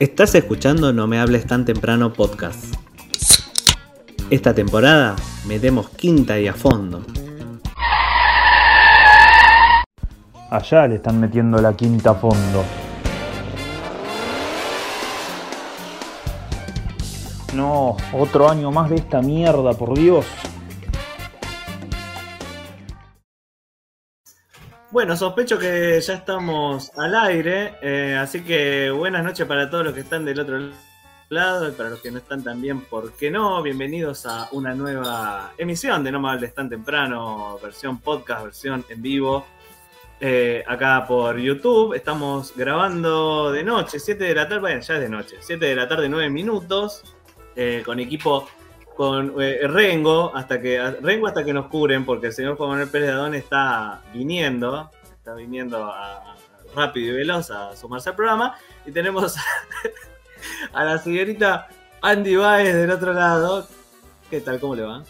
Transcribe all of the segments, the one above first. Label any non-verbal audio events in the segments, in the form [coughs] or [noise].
Estás escuchando No Me Hables Tan Temprano podcast. Esta temporada metemos quinta y a fondo. Allá le están metiendo la quinta a fondo. No, otro año más de esta mierda, por Dios. Bueno, sospecho que ya estamos al aire, eh, así que buenas noches para todos los que están del otro lado y para los que no están también, ¿por qué no? Bienvenidos a una nueva emisión de No Me Hables Tan Temprano, versión podcast, versión en vivo, eh, acá por YouTube. Estamos grabando de noche, 7 de la tarde, bueno, ya es de noche, 7 de la tarde, 9 minutos, eh, con equipo con eh, Rengo hasta que Rengo hasta que nos curen porque el señor Juan Manuel Pérez de Adón está viniendo está viniendo a, rápido y veloz a sumarse al programa y tenemos [laughs] a la señorita Andy Baez del otro lado ¿qué tal? ¿cómo le va?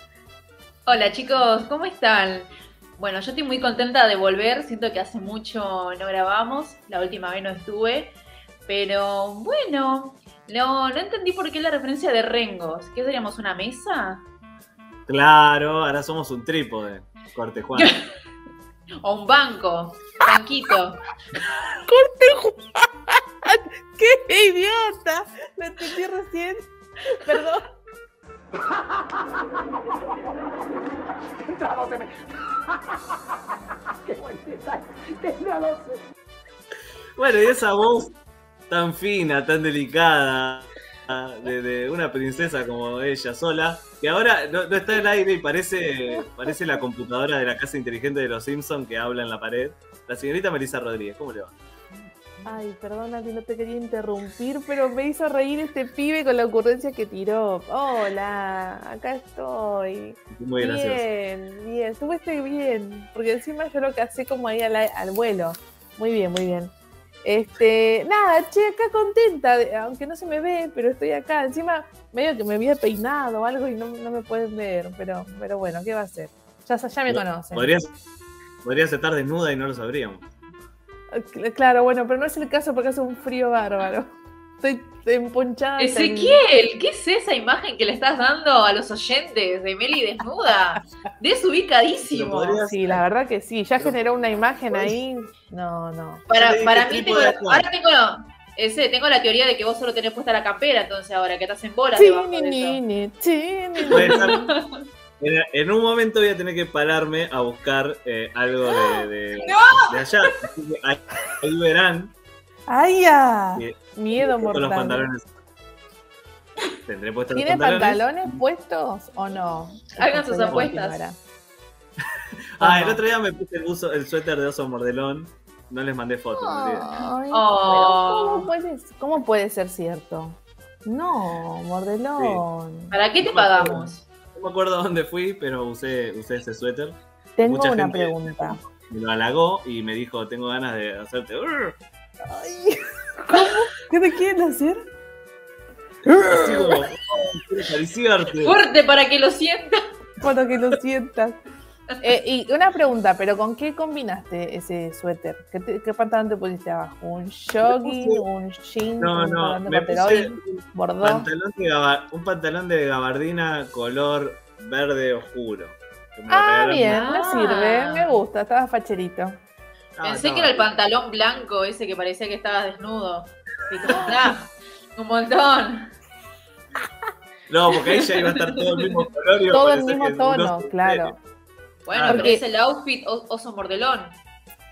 Hola chicos, ¿cómo están? Bueno, yo estoy muy contenta de volver, siento que hace mucho no grabamos, la última vez no estuve, pero bueno, no, no entendí por qué la referencia de Rengos. ¿Qué seríamos una mesa? Claro, ahora somos un trípode, corte Juan. [laughs] o un banco, banquito. [laughs] corte Juan, [laughs] qué idiota. Lo entendí recién. Perdón. Bueno, y esa voz tan fina, tan delicada, de, una princesa como ella sola, que ahora no, está en el aire y parece, parece la computadora de la casa inteligente de los Simpsons que habla en la pared. La señorita Melissa Rodríguez, ¿cómo le va? Ay, perdona que no te quería interrumpir, pero me hizo reír este pibe con la ocurrencia que tiró. Hola, acá estoy. Muy gracioso. Bien, bien, estuve bien, porque encima yo lo hacé como ahí al, al vuelo. Muy bien, muy bien. Este, nada, che, acá contenta, aunque no se me ve, pero estoy acá. Encima, medio que me había peinado o algo y no, me pueden ver, pero, pero bueno, ¿qué va a ser? Ya, ya me conocen. Podrías, podrías estar desnuda y no lo sabríamos. Claro, bueno, pero no es el caso porque hace un frío bárbaro. Estoy emponchada. Ezequiel, ¿qué es esa imagen que le estás dando a los oyentes de Meli desnuda? [laughs] Desubicadísimo. Sí, la verdad que sí. Ya generó una imagen ahí. No, no. Para, para mí, tengo, ahora tengo, ese, tengo la teoría de que vos solo tenés puesta la campera, entonces ahora que estás en bola. Sí, ni, [laughs] en, un momento voy a tener que pararme a buscar eh, algo de, de, allá. ahí, verán. ¡Ay, ya! Miedo mortal. Los pantalones. ¿Tendré puestos ¿Tiene pantalones? puestos o no? Hagan sus apuestas. [laughs] ah, el otro día me puse el, suéter de oso mordelón. No les mandé fotos. ¿cómo, puede, ¿Cómo puede ser cierto? No, mordelón. ¿Para qué te pagamos? No me acuerdo dónde fui, pero usé, usé ese suéter. Tengo una pregunta. Me lo halagó y me dijo, tengo ganas de hacerte... Ay. ¿Cómo? ¿Qué te quieren hacer? Fuerte para que lo sientas. Para que lo sientas. Eh, y una pregunta, ¿pero con qué combinaste ese suéter? ¿Qué, pantalón te pusiste abajo? ¿Un jogging? ¿Un jean? No, no, me puse un pantalón, de un pantalón de gabardina color verde oscuro. Ah, bien, me sirve, me gusta, estaba facherito. Pensé que era el pantalón blanco ese que parecía que estaba desnudo. un montón. No, porque ahí ya iba a estar todo el mismo color. Y todo el mismo tono, claro. Bueno, pero es el outfit oso mordelón.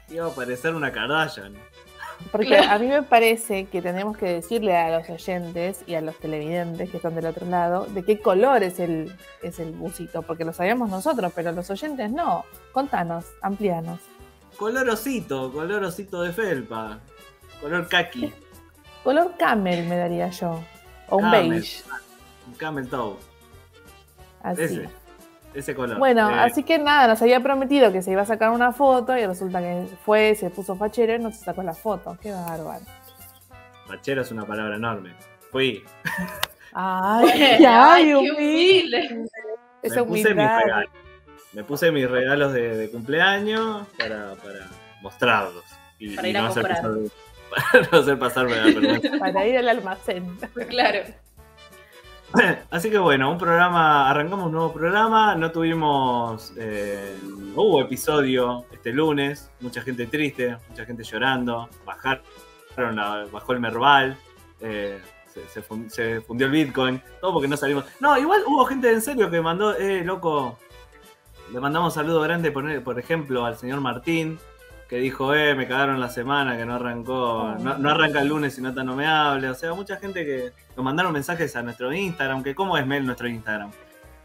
Iba a parecer una Kardashian. Porque a mí me parece que tenemos que decirle a los oyentes y a los televidentes que están del otro lado de qué color es el, es el busito, porque lo sabemos nosotros, pero los oyentes no. Contanos, amplianos. Color osito, color osito de felpa. Color kaki. Color camel me daría yo. O un beige. Un camel toe. Así. Ese, ese color. Bueno, eh, así que nada, nos había prometido que se iba a sacar una foto y resulta que fue, se puso fachero y no se sacó la foto. Qué bárbaro. Fachero es una palabra enorme. Fui. Ay, [laughs] ay, humilde. Esa humildad. Me puse mis regalos de, cumpleaños para, para mostrarlos. Y, para ir a comprar. [laughs] para no hacer pasarme la vergüenza. Para ir al almacén. Claro. [laughs] Así que bueno, un programa, arrancamos un nuevo programa, no tuvimos, eh, no hubo episodio este lunes, mucha gente triste, mucha gente llorando, bajaron la- bajó el Merval, eh, se, se fun- se fundió el Bitcoin, todo porque no salimos. No, igual hubo gente en serio que mandó, eh, loco, le mandamos saludo grande, por, por ejemplo, al señor Martín, que dijo, eh, me cagaron la semana, que no arrancó, no, no arranca el lunes y Nata no me hable. O sea, mucha gente que nos mandaron mensajes a nuestro Instagram, que cómo es Mel nuestro Instagram.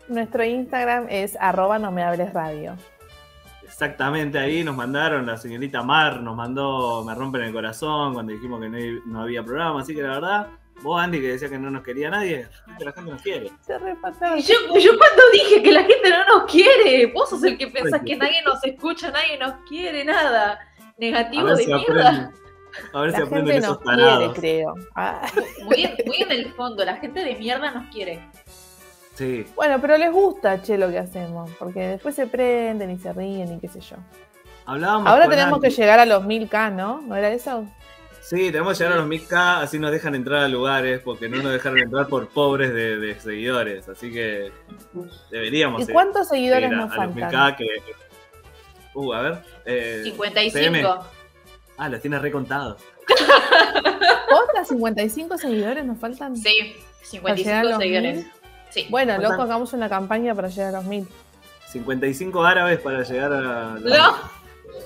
Nuestro Instagram es arroba no me hables radio. Exactamente ahí nos mandaron, la señorita Mar nos mandó Me rompen el corazón cuando dijimos que no, no había programa, así que la verdad, vos Andy que decía que no nos quería nadie, que la gente nos quiere. Se yo, yo cuando dije que la gente no nos quiere, vos sos el que pensás que nadie nos escucha, nadie nos quiere, nada. Negativo de si mierda. a ver si La aprenden gente esos nos quiere, tarados. creo. Ah, Muy, en- muy en el fondo, la gente de mierda nos quiere. Sí, Bueno, pero les gusta, che, lo que hacemos, porque después se prenden y se ríen y qué sé yo. hablábamos Ahora tenemos que llegar a los 1000k, ¿no? ¿No era eso? Sí, tenemos que llegar a los 1000k, así nos dejan entrar a lugares, porque no nos dejaron entrar por pobres de, de seguidores, así que deberíamos ¿Y cuántos seguidores a, nos a los faltan? 1000k que... Uh, a ver. eh, 55. ah, los tienes recontados. [laughs] [laughs] ¿Otras 55 seguidores nos faltan? Sí, ¿Para llegar a 55 los seguidores. Sí. Bueno, loco, hagamos una campaña para llegar a los 1000. 55 árabes para llegar a... No,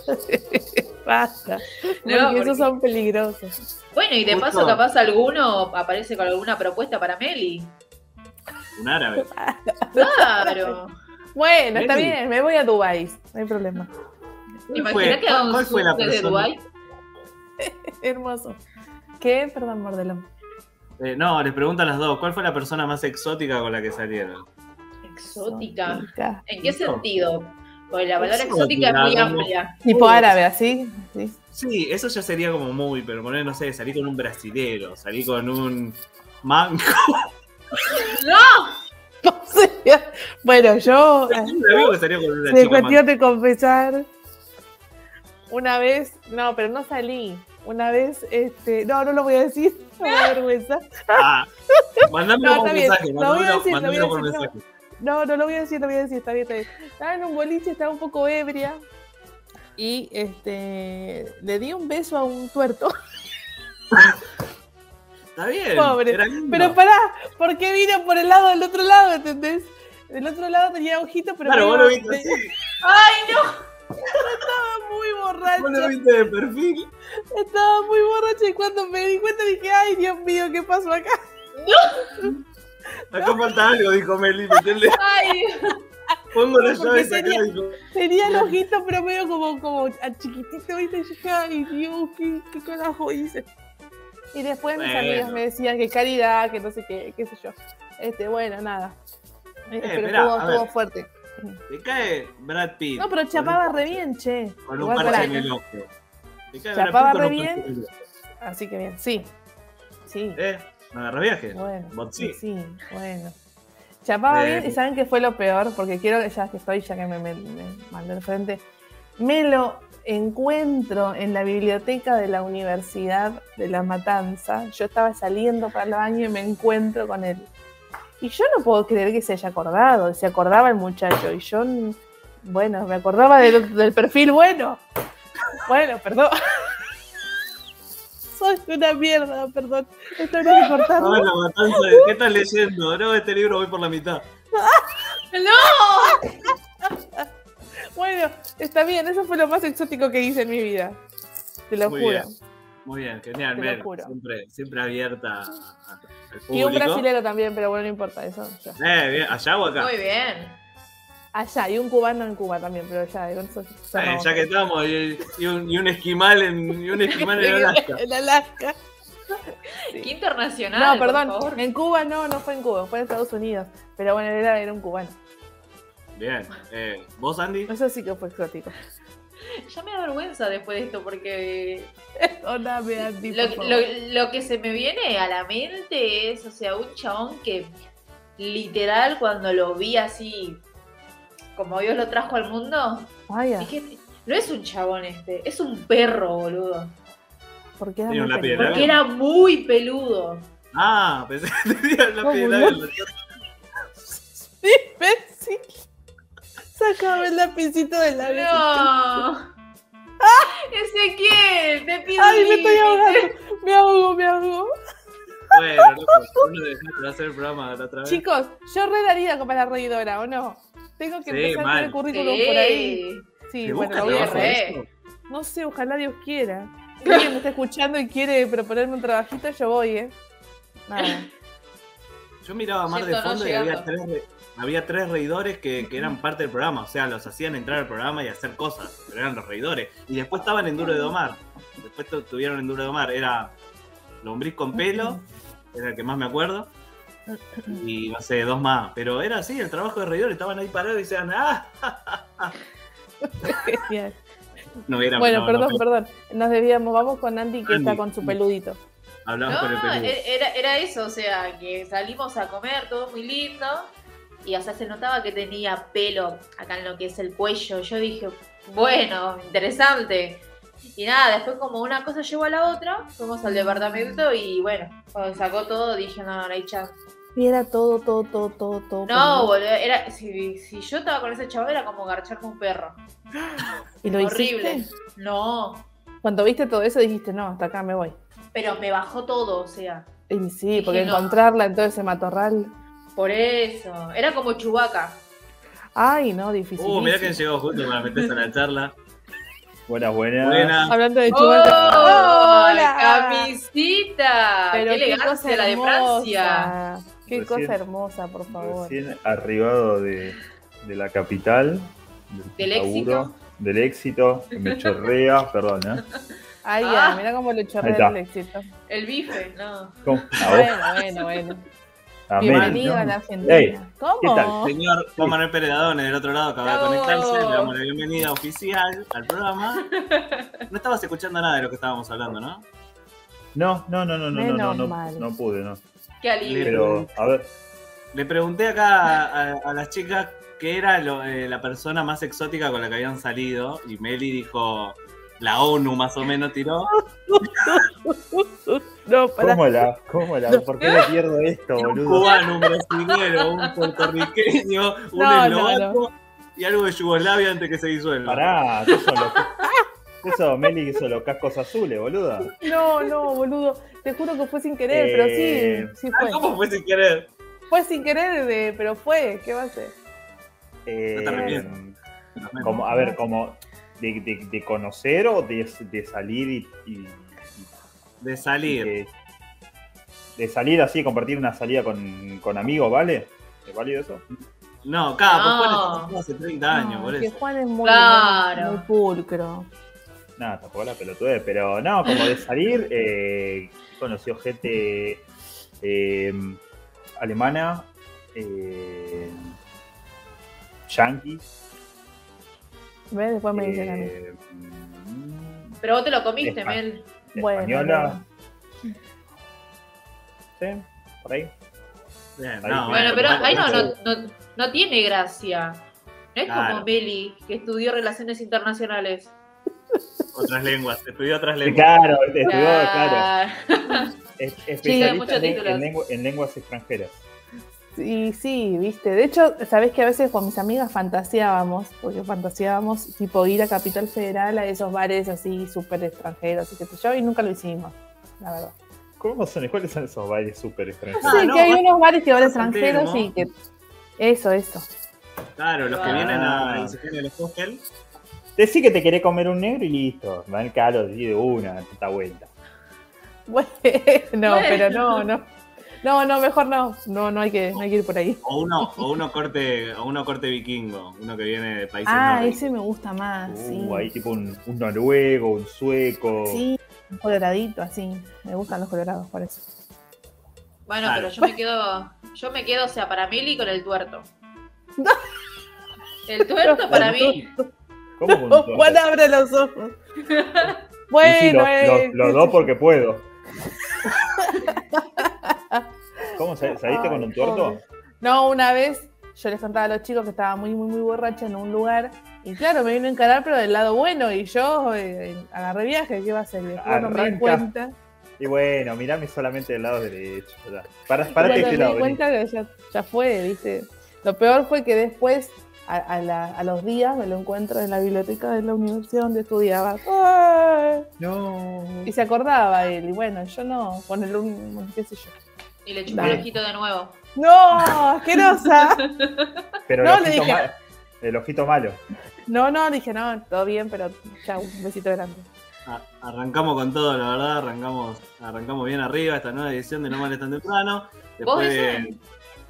[laughs] Basta. No, porque esos son peligrosos. bueno, y de Justo. paso capaz alguno aparece con alguna propuesta para Meli. Un árabe. Claro. Bueno, está bien, me voy a Dubai, no hay problema. ¿Cuál Imagina fue- que un fue la desde persona? Dubái. [laughs] Hermoso. ¿Qué? Perdón, Mordelón. Eh, no, les preguntan las dos, ¿cuál fue la persona más exótica con la que salieron? Exótica. Exótica. ¿En qué sentido? Porque la palabra Exótica, exótica es muy amplia. Tipo árabe, así. Sí. Sí, eso ya sería como muy, pero poner, no sé, salí con un brasilero, salí con un manco. [laughs] ¡No! [laughs] O sea, bueno, yo. Un chica cuestión de confesar. Una vez, no, pero no salí. Una vez, este, no, no lo voy a decir, [laughs] me da vergüenza. Ah, No, está bien, mensaje, lo voy a mandámelo, decir, lo voy a decir, no. mensaje. No, no lo voy a decir, lo voy a decir, está bien, está bien. Estaba en un boliche, estaba un poco ebria. Y este le di un beso a un tuerto. Está bien, Pobre, era lindo. Pero pará, ¿por qué vino por el lado del otro lado, entendés? Del otro lado tenía ojitos, pero Claro, vos lo viste así, ¡Ay, no! estaba muy vos lo viste de perfil. Estaba muy borracha y cuando me di cuenta dije, ay Dios mío, ¿qué pasó acá? Acá falta algo, dijo Meli, ¿me ¡Ay! Pongo llaves acá, tenía- dijo. Tenía el ojito, pero medio como, como a chiquitito, ¿viste? Y yo dije, ay Dios, ¿qué, qué carajo hice? Y después mis amigas me decían que caridad, que no sé qué, qué sé yo. Este, bueno, nada. Eh, pero esperá, estuvo, estuvo fuerte. Te cae Brad Pitt. No, pero chapaba un- re bien, che. Con un parche en el ojo. Te cae Chapaba Brad Pitt re bien. Así que bien, sí. Sí. ¿Eh? ¿Me agarra viaje? Bueno, sí, sí. bueno. Chapaba Eh. bien y saben qué fue lo peor, porque quiero que ya que estoy, ya que me, me, me mandé al frente, me lo encuentro en la biblioteca de la Universidad de La Matanza. Yo estaba saliendo para el baño y me encuentro con él. Y yo no puedo creer que se haya acordado, se acordaba el muchacho. Y yo, mm, bueno, me acordaba del, del perfil bueno. Bueno, perdón. Soy una mierda, perdón. Esto no es la matanza de- ¿Qué estás leyendo? No, este libro voy por la mitad. ¡No! Bueno, está bien, eso fue lo más exótico que hice en mi vida. Te lo Muy juro. bien. Muy bien, genial, juro. Siempre, siempre abierta al Y un público. brasilero también, pero bueno, no importa eso. ya. Eh, bien, allá o acá. Muy bien. Allá, y un cubano en Cuba también, pero ya, con eso Eh, ya que estamos, y, y un, y un esquimal en, y un esquimal en Alaska. [laughs] En Alaska. [laughs] Qué internacional. No, por perdón, favor. en Cuba no, no fue en Cuba, fue en Estados Unidos. Pero bueno, era, era un cubano. Bien. Eh, ¿Vos, Andy? Eso sí que fue exótico. Ya me da vergüenza después de esto porque [laughs] Perdóname, Andy, lo, por lo- lo que se me viene a la mente es, o sea, un chabón que literal cuando lo vi así, como Dios lo trajo al mundo, Vaya. dije, no es un chabón este, es un perro, boludo. Porque era Tenía muy de peludo. Porque era muy peludo. Ah, pensé que tenía el lápiz de ¿Cómo labio. Imbécil. Sácame el lapicito del labio. No. Ezequiel, te pido. Ay, me estoy límite. ahogando. Me ahogo, me ahogo. Bueno, loco, uno dejó de hacer el programa la otra vez. Chicos, yo re daría como la reidora, ¿o no? Tengo que Sí, empezar a mal. hacer currículum por ahí. Sí. Sí, ¿Te bueno, voy a? No sé, ojalá Dios quiera. Si alguien me está escuchando y quiere proponerme un trabajito, yo voy, ¿eh? Nada. [laughs] Yo miraba Mar de no fondo y había tres, re- había tres reidores que, que eran parte del programa. O sea, los hacían entrar al programa y hacer cosas. Pero eran los reidores. Y después estaban en Duro de Domar. Después tu- tuvieron en Duro de Domar. Era Lombriz con pelo. Era el que más me acuerdo. Y no sé, dos más. Pero era así, el trabajo de reidores. Estaban ahí parados y decían, ¡ah! [laughs] Genial. No era Bueno, no, perdón, no, perdón. Nos desviamos. Vamos con Andy que Andy. está con su peludito. Hablamos con el peludo. e- era, era eso, o sea, que salimos a comer, todo muy lindo. Y o sea, se notaba que tenía pelo acá en lo que es el cuello. Yo dije, bueno, interesante. Y nada, después como una cosa llevó a la otra, fuimos al departamento y bueno, cuando sacó todo dije, no, no hay chance. Y era todo, todo, todo, todo, todo. No, boludo, era, si, si yo estaba con ese chaval era como garcharme un perro. [gasps] ¿Y lo Horrible. hiciste? No, Cuando viste todo eso dijiste, no, hasta acá me voy. pero me bajó todo, o sea, Y sí, porque no. encontrarla en todo ese matorral. por eso. Era como chubaca. Ay, no, difícil. Uh, mirá quién llegó justo para meterse en la charla. Buenas, buenas. Buena. Hablando de ¡Oh! Chubaca. ¡Hola! ¡Camisita! Pero ¡Qué cosa la de Francia! Qué Recién- cosa hermosa, por favor. Recién arribado de, de la capital. Del laburo, éxito. Del éxito. que me chorrea, [laughs] perdón, ¿eh? Ay, Ah. mira cómo le chorrea el éxito. El bife, no. ¿Cómo? Bueno, bueno, bueno. a Meli, Bienvenido ¿no? a la Argentina. ¿Cómo? ¿qué tal? Señor Juan Manuel Pérez Dadone del otro lado acaba de conectarse, le damos la bienvenida oficial al programa. [laughs] No estabas escuchando nada de lo que estábamos hablando, ¿no? No, no, no, no, no, no, no, Menos no, mal. no pude, no. Qué alivio. Pero, a ver, Le pregunté acá a, a- a las chicas qué era lo- eh, la persona más exótica con la que habían salido y Meli dijo la ONU más o menos tiró. [laughs] No. ¿cómo la, cómo la, por qué le pierdo esto, Un boludo? cubano, un brasilero, un puertorriqueño, un No, no, eslovaco y algo de Yugoslavia antes que se disuelva. Pará, ¿qué son los, qué son, Meli, que son los cascos azules, boluda? No, no, boludo. Te juro que fue sin querer, Eh, pero sí, sí Ah, fue. ¿Cómo fue sin querer? Fue sin querer, eh, pero fue. ¿Qué va a ser? Eh, No te arrepientas. como, a ver, como de, de- de conocer o de, de salir y, y- De y salir. de, de salir así, compartir una salida con, con amigos, ¿vale? ¿Es válido eso? No, acá, No. pues Juan es hace 30 años, No, por que. Juan es muy, Claro. muy pulcro. Nada, tampoco la pelotude, pero no, como de salir, eh, conoció gente eh, alemana, eh, yankee, ¿Ves? Después me dicen a mí. mm, Pero vos te lo comiste, Espa- Mel. Bueno, española, sí, por ahí. Bien, Ahí, no, Bueno, pero ahí no, no, no, no tiene gracia. No es Claro. como Meli, que estudió Relaciones Internacionales. Otras lenguas, estudió otras lenguas. claro, estudió, claro, Ah, [laughs] es, especialista en, títulos. en lengua- en lenguas extranjeras. Sí, sí, viste. De hecho, sabés que a veces con mis amigas fantaseábamos, porque fantaseábamos tipo ir a Capital Federal a esos bares así súper extranjeros y qué sé yo, y nunca lo hicimos, la verdad. ¿Cómo son? ¿Cuáles son esos bailes súper extranjeros? Ah, sí, no, que hay unos bares que van extranjeros y que. Eso, eso. Claro, los que Ah. vienen a y se quedan en el hostel. Decí que te querés comer un negro y listo. Va el caro así de una, tanta vuelta. Bueno, [laughs] pero no, no. No, no, mejor no. No, no hay que, no hay que ir por ahí. O uno, o uno corte, o uno corte vikingo, uno que viene de países Ah, nórdicos. ese me gusta más. Uh, sí. tipo un, un noruego, un sueco. Sí, un coloradito, así. Me gustan los colorados, por eso. bueno, Claro. pero yo me quedo, yo me quedo, o sea, para Meli con el tuerto. [laughs] El tuerto para mí. ¿Cómo? [laughs] Juan abre los ojos. [laughs] Y sí, Bueno, los eh, los- los dos porque puedo. [laughs] ¿Cómo sa- saliste con un tuerto? No, una vez yo les contaba a los chicos que estaba muy, muy, muy borracha en un lugar. Y claro, me vino a encarar, pero del lado bueno. Y yo eh, agarré viaje, ¿qué va a hacer? Después no me di cuenta. Y bueno, mirame solamente del lado derecho. Para, para Bueno, este me lado. di vení. cuenta que ya, ya fue, ¿viste? Lo peor fue que después, a, a la- a los días, me lo encuentro en la biblioteca de la universidad donde estudiaba. ¡Ay! No. Y se acordaba él, y bueno, yo no, ponerle un, qué sé yo. Y le chupó el ojito de nuevo. ¡No! ¡Asquerosa! [laughs] Pero No, el, le ojito dije- el ojito malo. No, no, dije, no, todo bien, pero chao, un besito grande. A- Arrancamos con todo, la verdad, arrancamos, arrancamos bien arriba esta nueva edición de No Males tan temprano. ¿Vos Después de...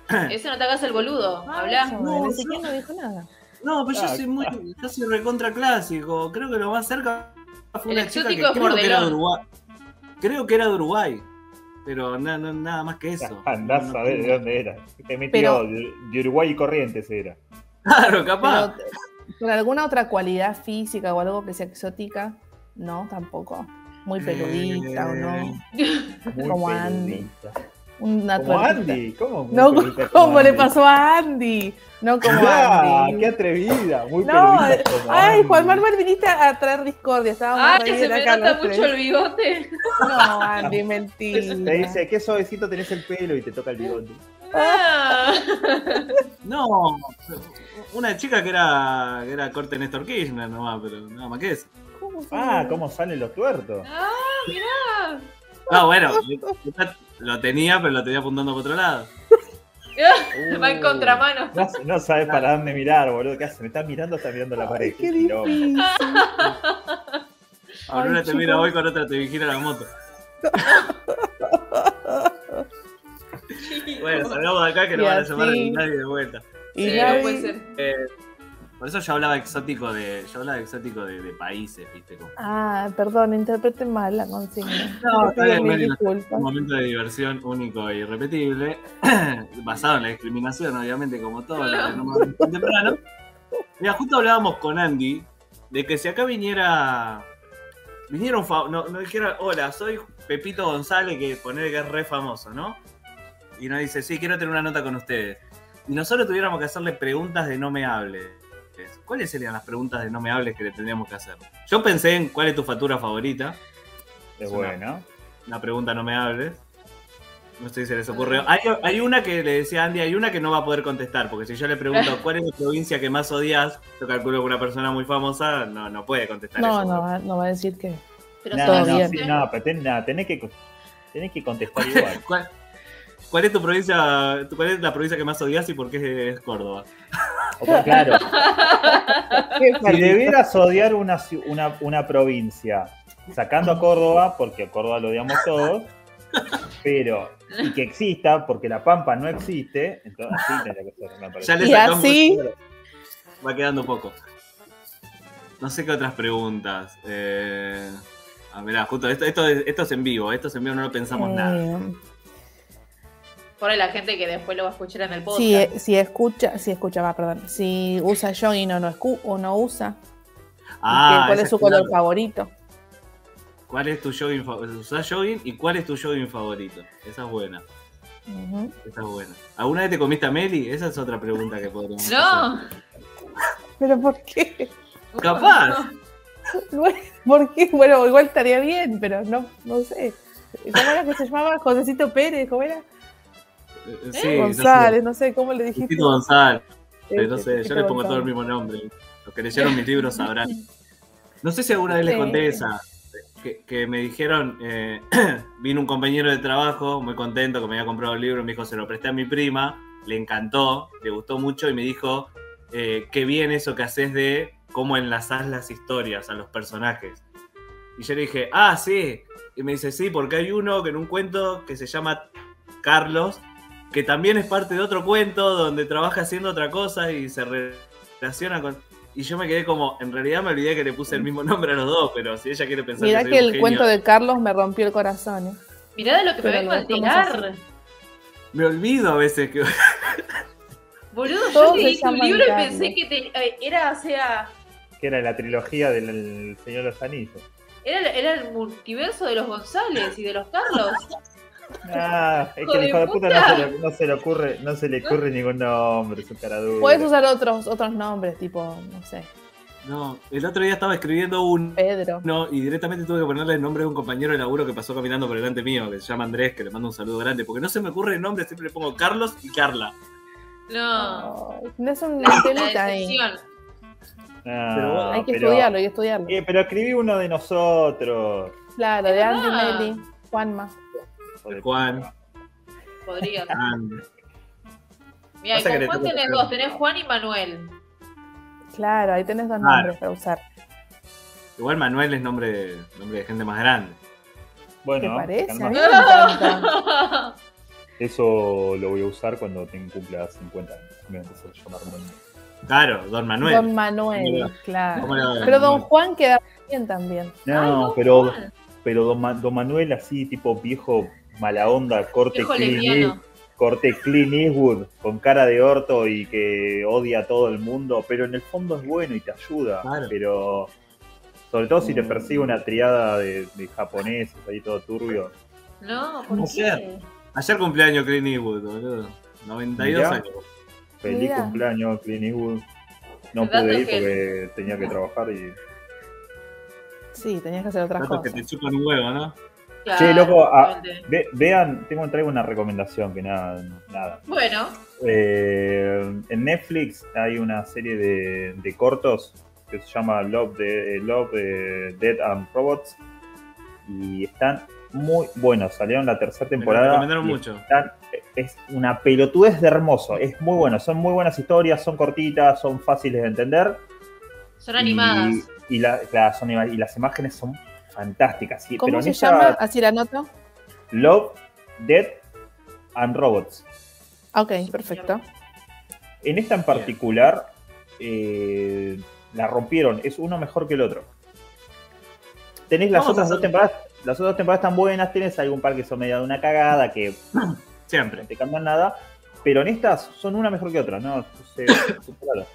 [clears throat] Ese no te hagas el boludo. Habla. Eso, No, yo- no dijo nada. No, pero yo Ah, soy muy, yo soy recontra clásico. Creo que lo más cerca fue El una chica que creo que era de. Uruguay. Creo que era de Uruguay. Pero na- na- nada más que eso. Andás No, no a ver de dónde era. Te metió Pero- de, Uruguay y Corrientes era. Claro, capaz. Pero, ¿Con alguna otra cualidad física o algo que sea exótica? No, tampoco. Muy peludita o no. [laughs] Muy Como Andy. Una Como. Andy. ¿Cómo? No, como le pasó a Andy. No como Ah, Andy. qué atrevida. Muy No, ay. Juan Manuel viniste a traer discordia. Estábamos Ah, re que se me nota mucho el bigote. No, Andy, [laughs] mentira. Te dice, qué suavecito tenés el pelo y te toca el bigote. Ah. No, una chica que era, que era corte Néstor Kirchner nomás, pero nada más que eso. ¿Cómo se Ah, cómo salen los tuertos. Ah, mirá. No, bueno, lo tenía, pero lo tenía apuntando por otro lado. [laughs] Va en contramano. No, no sabes para dónde mirar, boludo. ¿Qué hace? Me estás mirando, está mirando la Ay, pared. qué difícil. [laughs] Con Ay, una te mira hoy, con otra te vigila la moto. [laughs] Bueno, salgamos de acá que no van a llamar a nadie de vuelta. Y Sí, Gaby- no puede ser. Eh, por eso yo hablaba exótico de. Yo hablaba exótico de, de países, viste, como Ah, perdón, interprete mal la consigna. [laughs] No, está bien, un momento de diversión único e irrepetible, [clears throat] basado en la discriminación, obviamente, como todo lo que no me tan temprano. Mira, justo hablábamos con Andy de que si acá viniera. Viniera un fa- no, no dijera, hola, soy Pepito González, que poner que es re famoso, ¿no? Y nos dice, sí, quiero tener una nota con ustedes. Y nosotros tuviéramos que hacerle preguntas de no me hables. ¿Cuáles serían las preguntas de no me hables que le tendríamos que hacer? Yo pensé en cuál es tu factura favorita. Es Es bueno. una pregunta no me hables. No sé si se les ocurrió. Hay, hay una que le decía a Andy, hay una que no va a poder contestar, porque si yo le pregunto [laughs] cuál es la provincia que más odias, yo calculo que una persona muy famosa no, no puede contestar No, eso. no, va- no va a decir que. Pero No, todo no, bien. sí, no, pero ten- no, tenés, que, tenés que contestar [laughs] igual. ¿Cuál, cuál es tu provincia, cuál es la provincia que más odias y por qué es Córdoba? Claro, [laughs] si debieras odiar una, una, una provincia, sacando a Córdoba, porque a Córdoba lo odiamos todos, pero y que exista, porque la Pampa no existe, entonces sí tendría que ser, me parece. Ya le Y sacamos así- Va quedando poco. No sé qué otras preguntas. Eh... Ah, mirá, justo esto, esto, es- esto es en vivo, esto es en vivo, no lo pensamos nada. Por ahí la gente que después lo va a escuchar en el podcast. si, eh, si escucha, si escucha, va, perdón. Si usa jogging o no, escu- o no usa. Ah, ¿Cuál es su color claro. favorito? ¿Cuál es tu jogging favorito? ¿Usás jogging? ¿Y cuál es tu jogging favorito? Esa es buena, esa es buena. ¿Alguna vez te comiste a Meli? Esa es otra pregunta que podríamos hacer. No. ¿Pero por qué? Capaz. [laughs] ¿Por qué? Bueno, igual estaría bien, pero no, no sé. ¿Cómo era que se llamaba? Josecito Pérez, ¿cómo era? Eh, Sí, González, no sé, ¿cómo le dijiste? Tito González, Este, no sé, yo le pongo todo el mismo nombre. Los que leyeron mis libros sabrán. No sé si alguna vez les conté esa. Que, que me dijeron, eh, [clears throat] vino un compañero de trabajo muy contento que me había comprado el libro, me dijo, se lo presté a mi prima, le encantó, le gustó mucho y me dijo, eh, qué bien eso que haces de cómo enlazás las historias a los personajes. Y yo le dije, ah, sí. Y me dice, sí, porque hay uno que en un cuento que se llama Carlos, que también es parte de otro cuento donde trabaja haciendo otra cosa y se relaciona con... Y yo me quedé como, en realidad me olvidé que le puse el mismo nombre a los dos, pero si ella quiere pensar Mirá que el genio, cuento de Carlos me rompió el corazón. ¿eh? Mirá de lo que me Pero vengo a enterar. Me olvido a veces que... [laughs] Boludo, yo leí tu libro y pensé que te- eh, era, o sea, Que era la trilogía del Señor de los Anillos. era, era el multiverso de los González y de los Carlos. [laughs] Ah, es que el hijo de puta puta. no se, le, no se le ocurre, no se le ocurre ningún nombre, su cara dura. Puedes usar otros, otros nombres, tipo, no sé, No, el otro día estaba escribiendo uno Pedro. y directamente tuve que ponerle el nombre de un compañero de laburo que pasó caminando por delante mío, que se llama Andrés, que le mando un saludo grande, porque no se me ocurre el nombre, siempre le pongo Carlos y Carla. No. No es un la temita ahí. decepción. Ah, Pero bueno, Hay que pero- estudiarlo, hay que estudiarlo. Eh, pero escribí uno de nosotros. Claro, de Andy verdad. Meli, Juanma. Joder, [laughs] Juan. Podría. Mira, con Juan que tenés dos, tenés Juan y Manuel. Claro, ahí tenés dos Claro. nombres para usar. Igual Manuel es nombre, nombre de gente más grande. ¿Te Bueno, parece? calma. A mí me encanta. [laughs] eso lo voy a usar cuando tenga cumpla 50 años. Me voy a empezar a llamar Manuel. Claro, Don Manuel. Don Manuel, ¿Cómo claro. Pero Don Juan queda bien también. No, Ay, pero, Juan. pero don, Ma- don Manuel así, tipo viejo mala onda, corte Clint, corte Clint Eastwood, con cara de orto y que odia a todo el mundo, pero en el fondo es bueno y te ayuda. Claro. Pero sobre todo si te Mm. persigue una triada de, de japoneses ahí todo turbio. No, ¿por Ayer. qué? Ayer cumpleaños Clint Eastwood, boludo. 92 Mirá. años. Feliz Mirá. cumpleaños, Clint Eastwood. No pude ir que- porque tenía que trabajar y. Sí, tenías que hacer otras Datos que cosas. te chupan un huevo, ¿no? Claro, Che, loco, exactamente. Ve- vean, tengo traigo una recomendación que nada, nada. Bueno, Eh, en Netflix hay una serie de, de cortos que se llama Love, de, eh, Love eh, Dead and Robots y están muy buenos. Salieron la tercera Me temporada. recomendaron y mucho. están- es una pelotudez de hermoso. Es muy bueno. Son muy buenas historias, son cortitas, son fáciles de entender. son animadas. Y, y la- claro, son ima- y las imágenes son sí, pero ¿Cómo se esta- llama? Así la anoto. Love, Dead and Robots. Ok, perfecto. En esta en particular, eh, la rompieron. Es uno mejor que el otro. Tenés las otras dos temporadas. Las otras temporadas están buenas. Tenés algún par que son media de una cagada que Siempre. no te cambian nada. Pero en estas son una mejor que otra, ¿no? Se- superalo.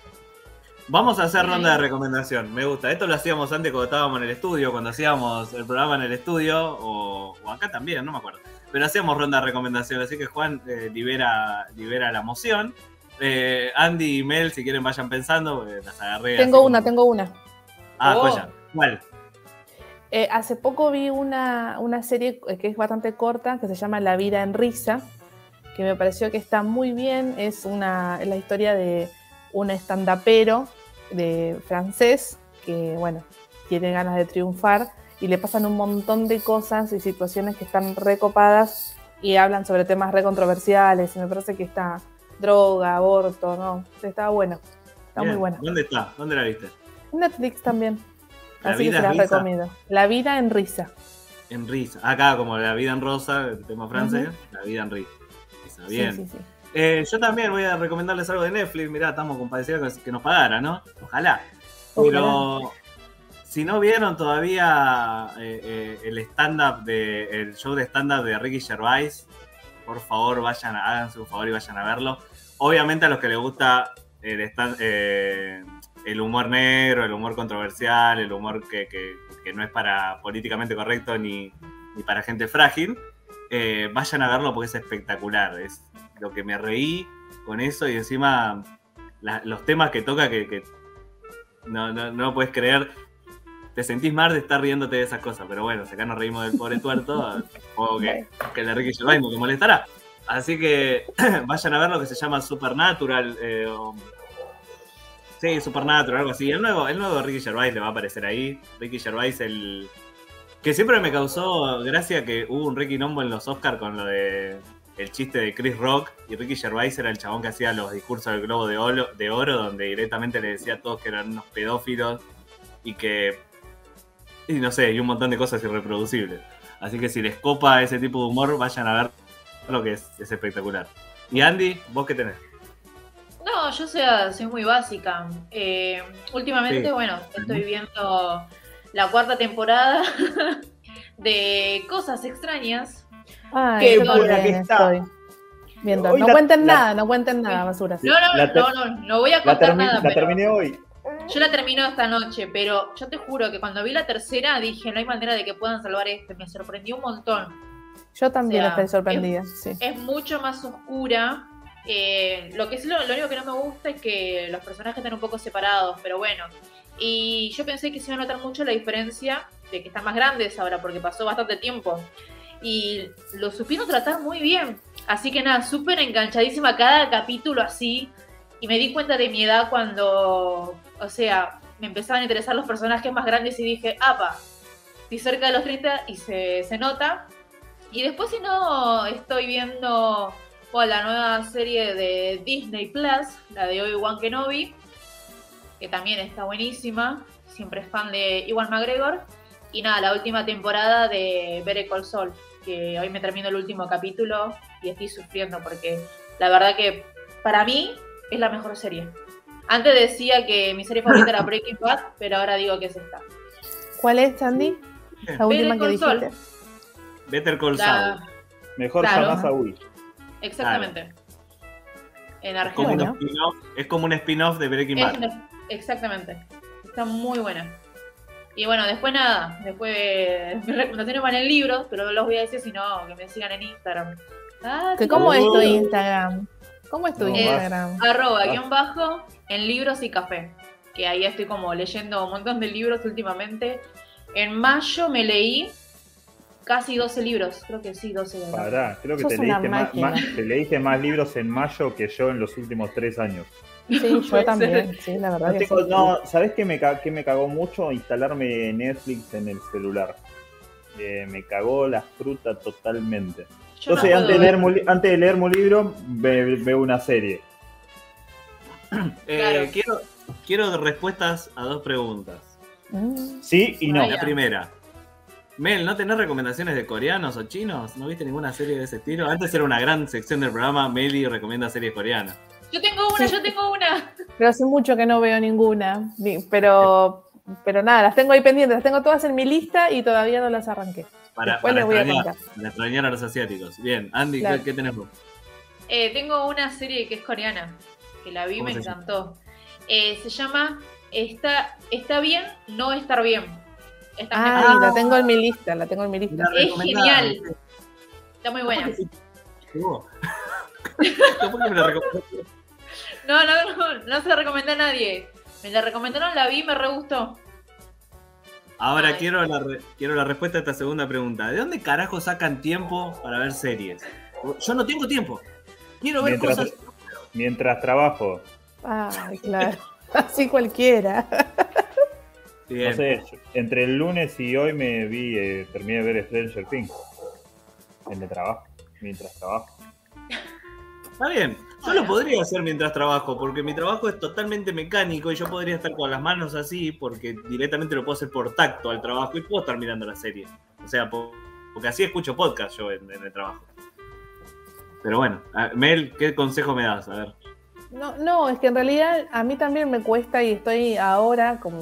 Vamos a hacer ronda de recomendación. Me gusta. Esto lo hacíamos antes cuando estábamos en el estudio, cuando hacíamos el programa en el estudio, o, o acá también, no me acuerdo. Pero hacíamos ronda de recomendación, así que Juan eh, libera, libera la moción. Eh, Andy y Mel, si quieren, vayan pensando, las agarré. Tengo como- una, tengo una. Ah, Oh. joya. ¿Cuál? Eh, hace poco vi una, una serie que es bastante corta, que se llama La vida en risa, que me pareció que está muy bien. Es, una, es la historia de un estandapero de francés que, bueno, tiene ganas de triunfar y le pasan un montón de cosas y situaciones que están recopadas y hablan sobre temas re controversiales. Y me parece que está droga, aborto, ¿no? Está bueno. Está muy buena. ¿Dónde está? ¿Dónde la viste? Netflix también. La Así que se risa. recomiendo. La vida en risa. En risa. Acá, como la vida en rosa, el tema francés, la vida en risa. Bien. Sí, sí, sí. Eh, yo también voy a recomendarles algo de Netflix. Mirá, estamos compadecidos que nos pagara, ¿no? Ojalá. Pero si no vieron todavía eh, eh, el stand-up de el show de stand-up de Ricky Gervais, por favor vayan, a- háganse un favor y vayan a verlo. Obviamente a los que les gusta el, stand- el humor negro, el humor controversial, el humor que, que- que no es para políticamente correcto ni, ni para gente frágil, vayan a verlo porque es espectacular. Es lo que me reí con eso y encima la- los temas que toca que, que no, no, no puedes creer. Te sentís mal de estar riéndote de esas cosas, pero bueno, si acá nos reímos del pobre tuerto, [laughs] supongo que, que el de Ricky Gervais no te molestará. Así que [clears throat] vayan a ver lo que se llama Supernatural. eh, o- sí, Supernatural, algo así. El nuevo, el nuevo Ricky Gervais le va a aparecer ahí. Ricky Gervais, el. Que siempre me causó gracia que hubo un Ricky Nombo en los Oscars con lo de el chiste de Chris Rock y Ricky Gervais era el chabón que hacía los discursos del Globo de Oro, de oro donde directamente le decía a todos que eran unos pedófilos y que y no sé, y un montón de cosas irreproducibles. Así que si les copa ese tipo de humor, vayan a ver lo que es, es espectacular. Y Andy, ¿vos qué tenés? No, yo sea, soy muy básica. Eh, últimamente, Sí. bueno, estoy viendo la cuarta temporada [laughs] de Cosas Extrañas. Ay, Qué buena que está. estoy viendo. No la- cuenten la- nada, no cuenten nada, basuras. No, no, La ter- no, no, no voy a La, contar termi- nada. la pero terminé hoy. Yo la termino esta noche, pero yo te juro que cuando vi la tercera dije, no hay manera de que puedan salvar este. Me sorprendió un montón. Yo también O sea, estoy sorprendida. sí. Es mucho más oscura. eh, lo que es lo, lo único que no me gusta es que los personajes están un poco separados, pero bueno. Y yo pensé que se iba a notar mucho la diferencia de que están más grandes ahora, porque pasó bastante tiempo. Y lo supieron tratar muy bien. Así que nada, súper enganchadísima cada capítulo así. Y me di cuenta de mi edad cuando, o sea, me empezaban a interesar los personajes más grandes y dije, apa, estoy cerca de los 30 y se, se nota. Y después si no, estoy viendo bueno, la nueva serie de Disney Plus, la de Obi-Wan Kenobi, que también está buenísima. Siempre es fan de Iwan McGregor. Y nada, la última temporada de Better Call Saul, que hoy me termino el último capítulo y estoy sufriendo porque la verdad que para mí es la mejor serie. Antes decía que mi serie favorita era [laughs] Breaking Bad, pero ahora digo que es esta. ¿Cuál es, Sandy? La última que Call Saul. dijiste. Better Call Saul. La- Mejor Claro. jamás a Wii. exactamente. En Argentina. es como un spin-off de Breaking Es Bad. una- exactamente. Está muy buena. Y bueno, después nada. Después [laughs] mis recomendaciones van en libros, pero no los voy a decir sino que me sigan en Instagram. Ah, ¿Que sí, ¿Cómo es tu Uh. Instagram? ¿Cómo es tu No, Instagram? Arroba, Ah. guion bajo, en libros y café. Que ahí estoy como leyendo un montón de libros últimamente. En mayo me leí casi 12 libros. Creo que sí, 12. ¿verdad? Pará, creo que Sos te una leíste, más, máquina. más- te leíste más libros en mayo que yo en los últimos tres años. Sí, yo [laughs] también. Sí, la verdad No, que tengo- sí. no, ¿sabés qué me, qué me cagó mucho? Instalarme Netflix en el celular. Eh, me cagó la fruta totalmente. Yo Entonces, antes, de leer, antes de leerme un libro, ve- veo una serie. [clears throat] Eh, Claro. quiero, quiero respuestas a dos preguntas. Mm. Sí y no. La primera. Mel, ¿no tenés recomendaciones de coreanos o chinos? ¿No viste ninguna serie de ese estilo? Antes era una gran sección del programa, Meli recomienda series coreanas. Yo tengo una, Sí. yo tengo una. Pero hace mucho que no veo ninguna. Ni- Pero, pero nada, las tengo ahí pendientes. Las tengo todas en mi lista y todavía no las arranqué. Para, para les voy a extrañar, para extrañar a los asiáticos. Bien, Andy, ¿qué- Claro. ¿qué, tenés vos? Eh, tengo una serie que es coreana, que la vi ¿Cómo me encantó. Eh, se llama Está, Está bien, no estar bien. Está, en Ay, Netflix. la tengo en mi lista, la tengo en mi lista. Es genial. Está muy buena. ¿Por qué [laughs] me la recomendaste? No, no, no, no se la recomendé a nadie. Me la recomendaron, la vi me re gustó. Ahora Ay. quiero la, re- quiero la respuesta a esta segunda pregunta. ¿De dónde carajo sacan tiempo para ver series? Yo no tengo tiempo. Quiero ver Mientras, cosas. mientras trabajo. Ay, claro. [laughs] Así cualquiera. Bien. No sé, entre el lunes y hoy me vi, eh, terminé de ver Stranger Things. En el trabajo, mientras trabajo. Está bien. Yo lo podría hacer mientras trabajo, porque mi trabajo es totalmente mecánico y yo podría estar con las manos así, porque directamente lo puedo hacer por tacto al trabajo y puedo estar mirando la serie. O sea, po- porque así escucho podcast yo en, en el trabajo. Pero bueno, Mel, ¿qué consejo me das? A ver. No, no, es que en realidad a mí también me cuesta y estoy ahora como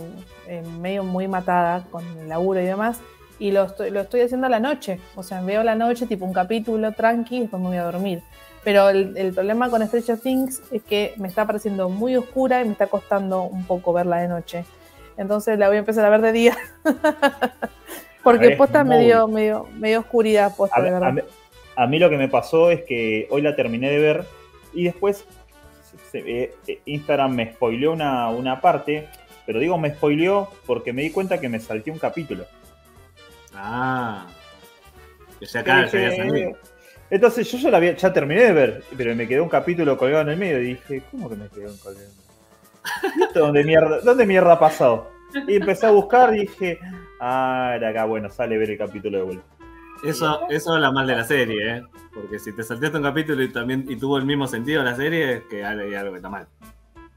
eh, medio muy matada con el laburo y demás. Y lo estoy, lo estoy haciendo a la noche. O sea, veo a la noche tipo un capítulo tranqui y después me voy a dormir. Pero el, el problema con Stranger Things es que me está pareciendo muy oscura y me está costando un poco verla de noche. Entonces la voy a empezar a ver de día. [laughs] Porque Es posta muy- medio, medio, medio oscuridad, posta, A, de a verdad. mí- a mí lo que me pasó es que hoy la terminé de ver y después se- se- eh, eh, Instagram me spoileó una, una parte, pero digo me spoileó porque me di cuenta que me salté un capítulo. Ah. Que ya Yo acá ya había salido. Entonces yo ya, la había- ya terminé de ver, pero me quedó un capítulo colgado en el medio y dije, ¿cómo que me quedó un colgado? ¿Y esto dónde mierda, dónde mierda ha pasado? Y empecé a buscar y dije, ah, era acá, bueno, sale ver el capítulo de vuelta. Eso, eso habla mal de la serie, ¿eh? Porque si te saltaste un capítulo y también y tuvo el mismo sentido la serie, es que hay algo que está mal.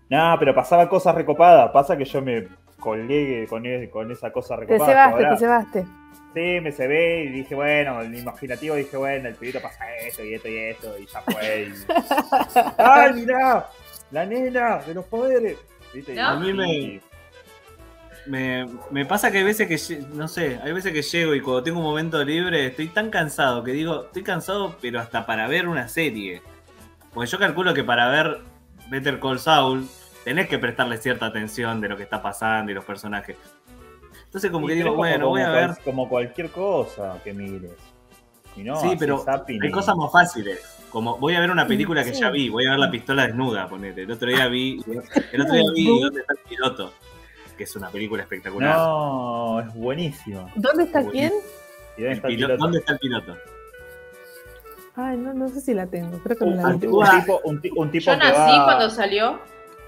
No, pero pasaba cosas recopadas. Pasa que yo me colgué con, e- con esa cosa Te recopada. cebaste, Ahora, te cebaste. Sí, me cebé y dije, bueno, el imaginativo dije, bueno, el pibito pasa esto y esto y esto y ya fue. y- [laughs] ¡Ay, mirá! La nena de los poderes. ¿Viste? Y- No. A mí me- Me, me pasa que hay veces que, no sé, hay veces que llego y cuando tengo un momento libre estoy tan cansado que digo, estoy cansado pero hasta para ver una serie. Porque yo calculo que para ver Better Call Saul tenés que prestarle cierta atención de lo que está pasando y los personajes. Entonces como y que digo, como- bueno, como voy a ver. Como cualquier cosa que mires. Y no, Sí, pero zapping Hay cosas más fáciles. Como voy a ver una película que Sí. ya vi, voy a ver la pistola desnuda, ponete. El otro día vi, el otro día [laughs] vi ¿Dónde está el piloto? Que es una película espectacular. No, es buenísimo. ¿Dónde está quién? ¿Y dónde está el pilo- piloto? ¿Dónde está el piloto? Ay, no, no sé si la tengo. Creo que no la Un, un tipo, un, ti- un tipo Yo que nací va... cuando salió.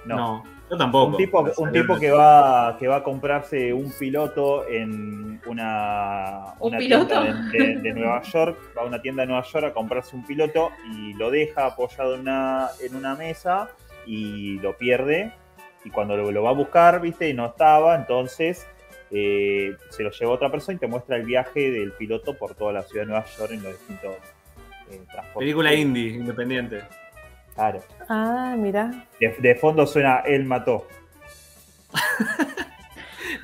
No, No, yo tampoco. un tipo, un tipo que va que va a comprarse un piloto en una, ¿Un una piloto? tienda de, de- de Nueva York, va a una tienda de Nueva York a comprarse un piloto y lo deja apoyado en una, en una mesa y lo pierde. Y cuando lo, lo va a buscar, viste, y no estaba, entonces eh, se lo lleva otra persona y te muestra el viaje del piloto por toda la ciudad de Nueva York en los distintos eh, transportes. Película indie, independiente. Claro. Ah, mira. De, de fondo suena Él mató.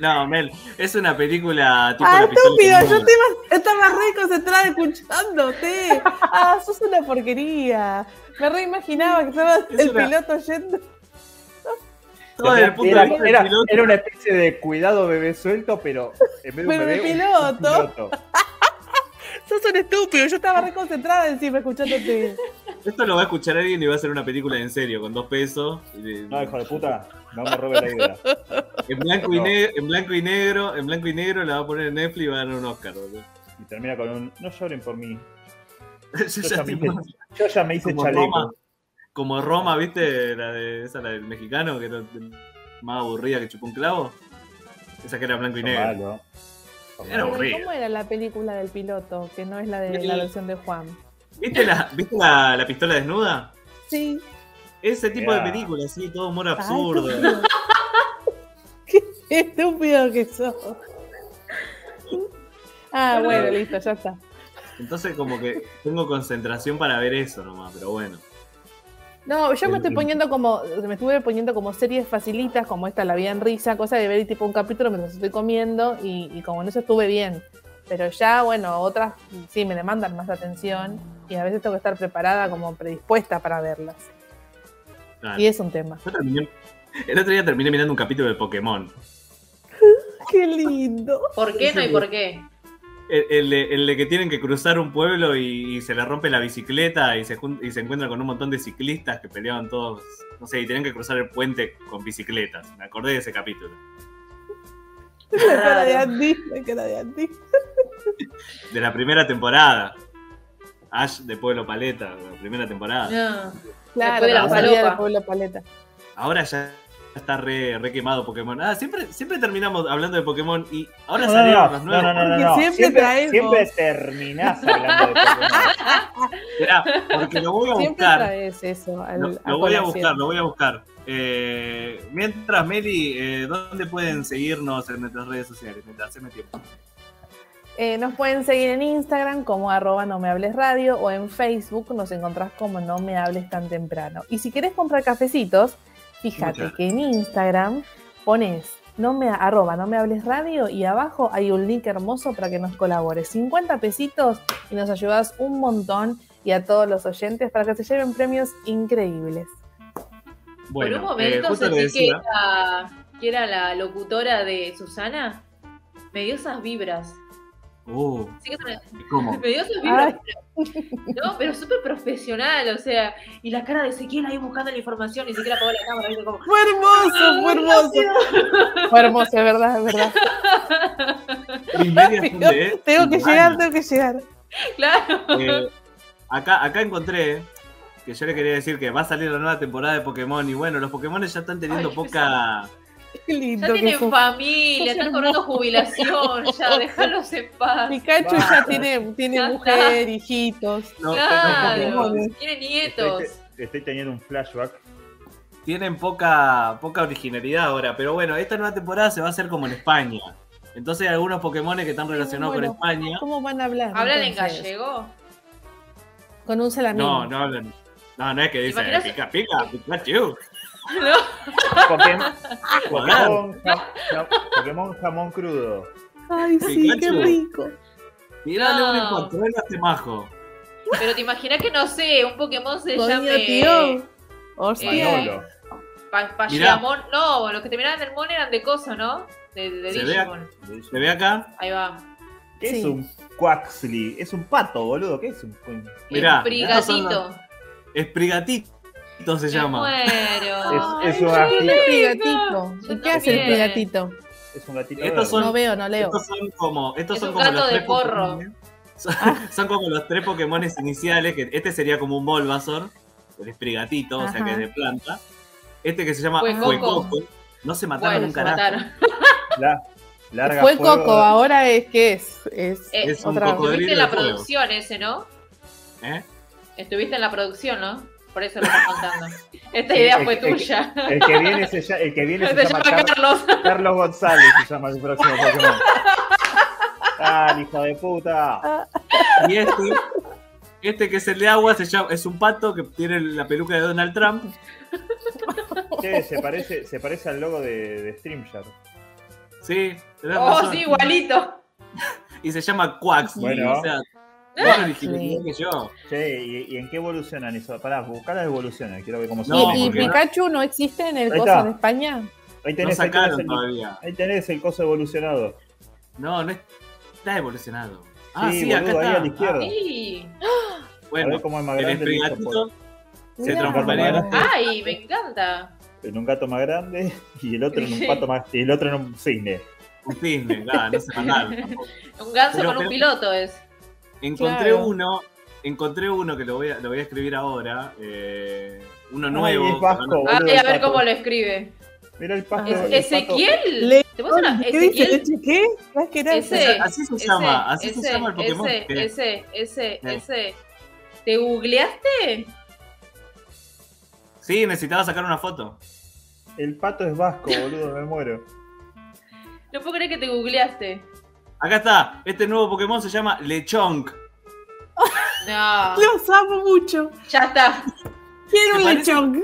No, Mel, es una película tipo Ah, estúpido, yo desnuda. estaba, estaba re concentrada escuchándote. Ah, sos una porquería. Me reimaginaba que estaba Es el una- piloto yendo. Todo desde el punto era, de vista del era- piloto. era una especie de cuidado bebé suelto, pero en vez de un Pero bebé, piloto. un piloto. [laughs] Sos un estúpido, yo estaba re concentrada encima escuchándote. Esto lo va a escuchar alguien y va a hacer una película en serio, con dos pesos. y No, hijo de puta, no me robes la idea. en, blanco y negro, en blanco y negro, en blanco y negro la va a poner en Netflix y va a ganar un Oscar, boludo. Y termina con un. No lloren por mí. [laughs] Yo Yo ya ya me hice, yo ya me hice Como chaleco. Roma. como Roma, ¿viste? La de, esa, la del mexicano, que era más aburrida que chupó un clavo. Esa que era blanco y negro. malos. Son Era malos. aburrido. ¿Cómo era la película del piloto? Que no es la de la versión de Juan. ¿Viste, la, ¿viste la, la pistola desnuda? Sí. Ese tipo de película, sí, todo humor Ay, absurdo. estúpido. [laughs] Qué estúpido que sos. Ah, bueno, listo, ya está. Entonces como que tengo concentración para ver eso nomás, pero bueno. No, yo me estoy poniendo como, me estuve poniendo como series facilitas, como esta, La vida en risa, cosa de ver tipo un capítulo mientras estoy comiendo y, y como en eso estuve bien. Pero ya, bueno, otras sí me demandan más atención y a veces tengo que estar preparada como predispuesta para verlas. Claro. Y es un tema. Yo terminé- el otro día terminé mirando un capítulo de Pokémon. [laughs] ¡Qué lindo! ¿Por qué no hay por qué? El, el de, el de que tienen que cruzar un pueblo y, y se le rompe la bicicleta y se, y se encuentran con un montón de ciclistas que peleaban todos, no sé, y tenían que cruzar el puente con bicicletas. Me acordé de ese capítulo. La cara de Andy, la cara de Andy. De la primera temporada. Ash de Pueblo Paleta, la primera temporada. No. Claro, de la salida de Pueblo Paleta. Ahora ya está re, re quemado Pokémon. Ah, siempre, siempre terminamos hablando de Pokémon y ahora No, salieron no, los nuevos. no, no, no, Porque no. siempre Siempre, traemos- siempre terminás hablando de Pokémon. [laughs] Esperá, porque lo voy a buscar. traes eso. Al, Lo, a voy a buscar, lo voy a buscar. Eh, mientras, Meli, eh, ¿dónde pueden seguirnos en nuestras redes sociales? Mientras haceme tiempo. Eh, nos pueden seguir en Instagram como arroba no me hables radio o en Facebook nos encontrás como no me hables tan temprano. Y si querés comprar cafecitos, fíjate Muchas que en Instagram pones no me, arroba no me hables radio y abajo hay un link hermoso para que nos colabores. 50 pesitos y nos ayudas un montón y a todos los oyentes para que se lleven premios increíbles. Bueno, Por un momento eh, justo le sentí que era, que era la locutora de Susana. Me dio esas vibras. Uh, Sí me- ¿Cómo? me dio esas vibras. No, pero súper profesional, o sea, y la cara de Ezequiel ahí buscando la información, ni siquiera apagó la cámara, ¿viste? Como, Fue hermoso, fue hermoso. [laughs] Fue hermoso, es verdad, es verdad. [laughs] Tengo que llegar, tengo que llegar. claro. Eh, acá, acá encontré que yo le quería decir que va a salir la nueva temporada de Pokémon y bueno, los Pokémon ya están teniendo Ay, poca... [laughs] Qué lindo Ya que tienen familia, están cobrando jubilación, ya, [laughs] déjalos en paz. Pikachu ya tiene, tiene Ya mujer, hijitos. no- Claro, Estoy, nietos. estoy teniendo un flashback. tienen poca, poca originalidad ahora, pero bueno, esta nueva temporada se va a hacer como en España. Entonces hay algunos Pokémon que están relacionados Bueno, con España. ¿Cómo van a hablar? ¿Hablan en gallego? Con un salamín. No, no hablan. No, no es que dicen imaginas? pica, pica, Pikachu. No. Pokémon, Pokémon, ja- ja- Pokémon jamón crudo. Ay, sí, qué rico. Tirale No. un encontrón a este majo. Pero te imaginas que no sé, un Pokémon se Coño, llame tío. Hostia. Eh. Pa-. No, los que terminaban en Mon eran de coso, ¿no? De, de Se ve Digimon. ¿Se ve acá? Ahí va. ¿Qué Sí. es un Quaxley? Es un pato, boludo. ¿Qué es un.? Mirá, el estos son prigatito. Se llama. Es- es un gatito. el prigatito. Yo ¿Y qué hace el también. prigatito? Es un gatito. Estos son- No veo, no leo. Estos son como, estos Es son un como gato los de tres porro. Pokémon. Son, [laughs] son como los tres Pokémon iniciales, que este sería como un Bulbasaur, el Esprigatito, o sea que es de planta. Este que se llama Fuecoco. No se mataron Bueno, un se carajo. mataron. [laughs] La- larga Fue fuego. Coco, ahora es que es. es Eh, Es un otra- cocodrilo Estuviste en la producción ese, ¿no? ¿Eh? Estuviste en la producción, ¿no? Por eso lo estás contando. Esta [laughs] idea el- fue el- tuya. El que viene se, lla- el que viene se Se llama llama Car- Carlos. Carlos González, se llama el próximo Pokémon. ¡Ah, hijo de puta! Y este, este que es el de agua, se llama, es un pato que tiene la peluca de Donald Trump. Che, se parece, se parece al logo de, de StreamYard. Sí, Oh, razón. sí, igualito. Y se llama Quax. Bueno. O sea, vos originalidad que yo. Che, ¿y, y en qué evolucionan eso? Pará, buscar las evoluciones, quiero ver cómo se No, ¿Y, porque- Pikachu no existe en el Ahí coso está. de España? Ahí No tenés, ahí, tenés sacaron el, todavía. ahí tenés el coso evolucionado. No, no está evolucionado. Ah, Sí, sí, acá boludo, ahí está. a la izquierda. Sí. [gasps] Ah, a bueno, ver cómo es más el grande. hizo esprigatito Se Mirá. transformaría en Ay, me encanta. en un gato más grande y el otro en un Sí. [laughs] pato más. Y el otro en un cisne. un cisne, claro, no se [laughs] tampoco. Un ganso Pero- con un piloto es. Encontré Claro. uno, encontré uno que lo voy a, lo voy a escribir ahora. eh, uno Ay, nuevo. es vasco, boludo, Ay, a ver cómo lo escribe. Mira el pato. ¿Es- ¿Ezequiel? Le- ¿Te ¿Qué dice? ¿Ezequiel? ¿Leche qué? ¿Sabes qué era? Ese. Así se Ese, llama, así ese, se llama el Pokémon. Ese, ese, ese, Sí. ese. ¿Te googleaste? Sí, necesitaba sacar una foto. El pato es vasco, boludo, me muero. No puedo creer que te googleaste. Acá está, este nuevo Pokémon se llama Lechonk. No, [laughs] Los amo mucho. ya está. Quiero ¿Te un parece? lechón.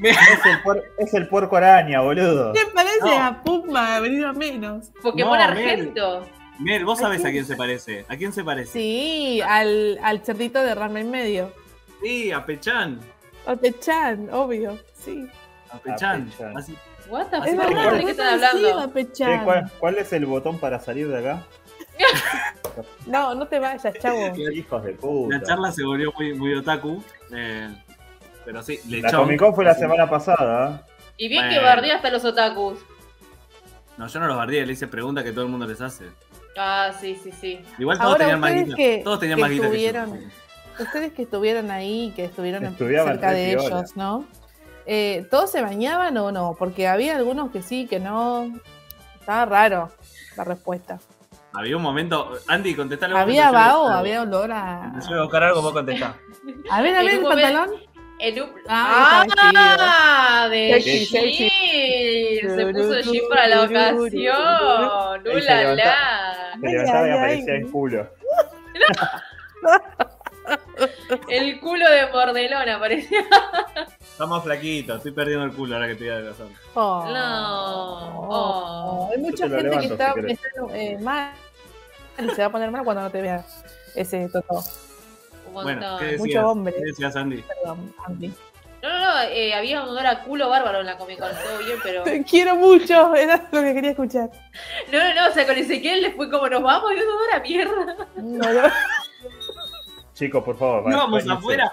Es el, puer- es el puerco araña, boludo. ¿Qué parece No. a Puma? Venido a menos. Pokémon No, Argento. Mel, vos ¿A sabés a quién? se parece. ¿A quién se parece? Sí, al, al cerdito de Rama en medio. Sí, a Pechan. Al Pechan, obvio. Sí. A Pechan. Pechan. Así- What the fuck? ¿cuál, cuál es el botón para salir de acá? [laughs] No, no te vayas, chavo. [laughs] Hijos de puta. La charla se volvió muy, muy otaku. eh, pero sí, La Lechonk. Comic Con fue la semana pasada. ¿eh? Y bien que bardea hasta los otakus. No, yo no los bardeé, le hice preguntas que todo el mundo les hace. Ah, sí, sí, sí. Igual todos Ahora, tenían más guita. que- Todos tenían que más guita que yo. estuvieron- Ustedes que estuvieron ahí, que estuvieron Estudiaban cerca de ellos, ¿no? Eh, ¿Todos se bañaban o no? Porque había algunos que sí, que no. Estaba raro la respuesta. Había un momento. Andy, contestale. ¿Había vaho? ¿Había olor a.? Yo voy a buscar algo, vos contestá. [laughs] A ver, a ver, el pantalón. En un... Ah, Ah, de. Jean. Se puso de Jean para la ocasión. Ahí se ¡Ula levanta- la! Se levantaba y aparecía el culo. [laughs] [laughs] El culo de Mordelón parecía. Está más flaquito, estoy perdiendo el culo ahora que te diga de razón. Oh. No. Oh. Oh. Hay mucha gente que está, si está, eh, mal. Y se va a poner mal cuando no te vea ese toto. Un Bueno, montón. ¿qué decías? Mucho hombre. ¿Qué decías, Andy? Perdón, Andy. No, no, no, eh, había un olor a culo bárbaro en la Comic Con, todo bien, pero. Te quiero mucho, era lo que quería escuchar. No, no, no, o sea, con Ezequiel fue como nos vamos y un olor a mierda. No, no. Chicos, por favor. va- Íbamos váyanse. afuera.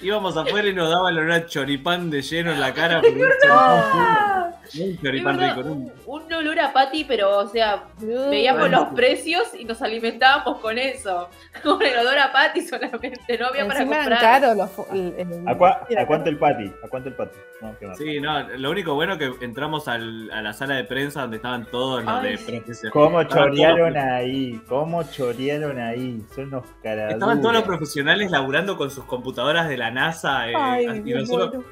Íbamos afuera y nos daba el olor a choripán de lleno en la cara. [laughs] choripán, un es choripán rico, un, un olor a pati, pero, o sea, veíamos Bueno. los precios y nos alimentábamos con eso. [laughs] Con el olor a pati solamente, no había para Encima eran comprar. caros los. el- el- ¿A, cua- era a cuánto el pati? ¿A cuánto el pati? No, qué. Sí, no, lo único bueno que entramos al- a la sala de prensa donde estaban todos los Ay, de sí. profesionales. ¿Cómo Estaban chorearon todos- ahí? ¿Cómo chorearon ahí? Son unos caraduras. Estaban todos los profesionales laburando con sus computadoras de la NASA eh, Ay, y nosotros, muero.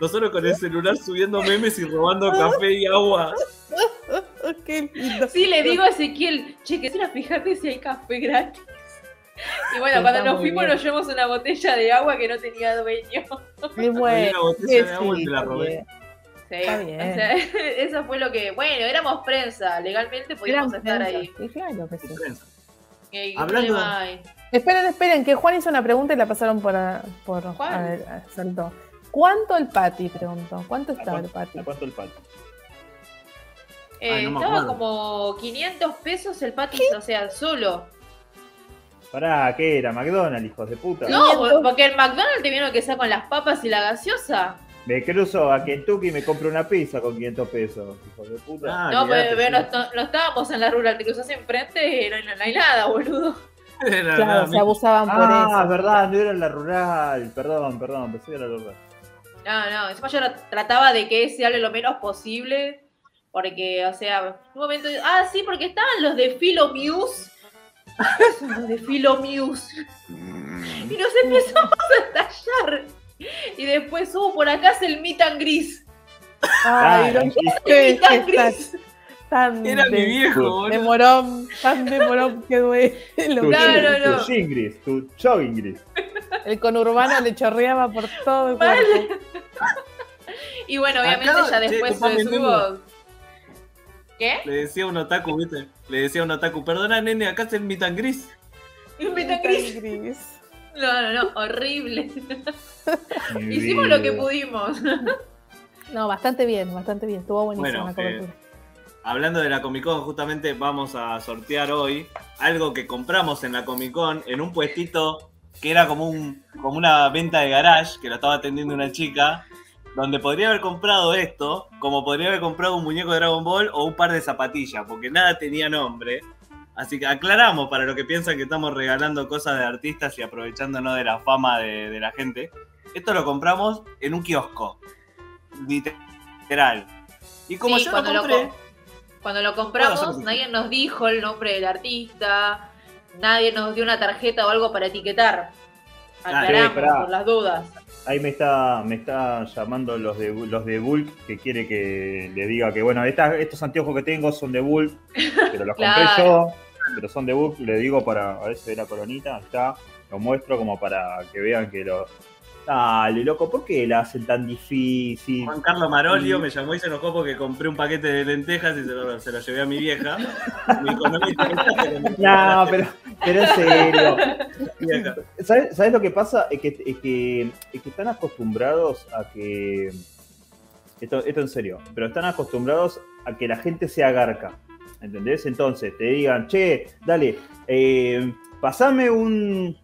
Nosotros con el celular subiendo memes y robando café y agua. [laughs] Qué lindo. Sí, le digo a Ezequiel, che, que a fijarte si hay café gratis. [laughs] Y bueno, Está cuando nos muy fuimos bien. nos llevamos una botella de agua que no tenía dueño. Había bueno. una botella de agua y te la robé. Sí, Está bien. O sea, [laughs] eso fue lo que. Bueno, éramos prensa, legalmente podíamos estar prensa. ahí. Sí, claro que sí. Prensa. ¿Qué- qué Hablando- problema hay? Esperen, esperen, que Juan hizo una pregunta y la pasaron por. a- por ¿Cuál? a ver, a- saltó. ¿Cuánto el pati? Preguntó. ¿Cuánto ¿A está el pati? a cuánto el pati? Eh, Ay, no me estaba acuerdo. como 500 pesos el patis, o sea, solo. Pará, ¿qué era? ¿McDonald's, hijos de puta? No, 500. porque el McDonald's te vieron que sea con las papas y la gaseosa. Me cruzo a Kentucky y me compro una pizza con 500 pesos, hijos de puta. Ah, no, pero, pero sí. no, no estábamos en la rural, te cruzas enfrente y no, no hay nada, boludo. [laughs] Era Claro, nada, se abusaban por ah, eso. verdad, no era en la rural. Perdón, perdón, pensé que era la rural. No, no, encima yo tra- trataba de que se hable lo menos posible, porque, o sea, un momento, ah, sí, porque estaban los de Philo Muse, los de Philo Muse, y nos empezamos a estallar, y después, uh, por acá es el meet and gris, Ay, Ah, lo y- que meet and es tan, gris, tan Era mi de, viejo, de boludo. morón, tan de morón que duele. Tu, Claro, no. tu gingris, tu jogging gris. El conurbano le chorreaba por todo el cuerpo. [laughs] y bueno, obviamente Acá, ya che, después ocupame el subimos, ¿qué? Le decía a un otaku, ¿viste? Le decía a un otaku, perdona, nene, acá meet and gris. [laughs] And gris, Gris. [laughs] no, no, no, horrible, hicimos lo que pudimos, No, bastante bien, bastante bien. Estuvo buenísima Bueno, la cobertura. Hablando de la Comic Con, justamente vamos a sortear hoy algo que compramos en la Comic Con en un puestito que era como, un, como una venta de garage, que lo estaba atendiendo una chica, donde podría haber comprado esto, como podría haber comprado un muñeco de Dragon Ball o un par de zapatillas, porque nada tenía nombre. Así que aclaramos para los que piensan que estamos regalando cosas de artistas y aprovechándonos de la fama de, de la gente. Esto lo compramos en un kiosco. Literal. Y como Sí, yo lo cuando lo compré. com- Cuando lo compramos, nadie nos dijo el nombre del artista, nadie nos dio una tarjeta o algo para etiquetar. Ah, Aclaramos sí, pará. por las dudas. Ahí me está, me está llamando los de los de Bulk que quiere que le diga que bueno, estas- estos anteojos que tengo son de Bulk, pero los [laughs] compré yo, pero son de Bulk, le digo para, a ver si ve la coronita, está, lo muestro como para que vean que lo. Dale, loco, ¿por qué la hacen tan difícil? Juan Carlos Marolio me llamó y se enojó porque compré un paquete de lentejas y se lo, se lo llevé a mi vieja. No pero pero, en serio. ¿Sabes, sabes lo que pasa? Es que, es, que, es que están acostumbrados a que. Esto, esto en serio, pero están acostumbrados a que la gente sea garca. ¿Entendés? Entonces te digan, che, dale, eh, pasame un,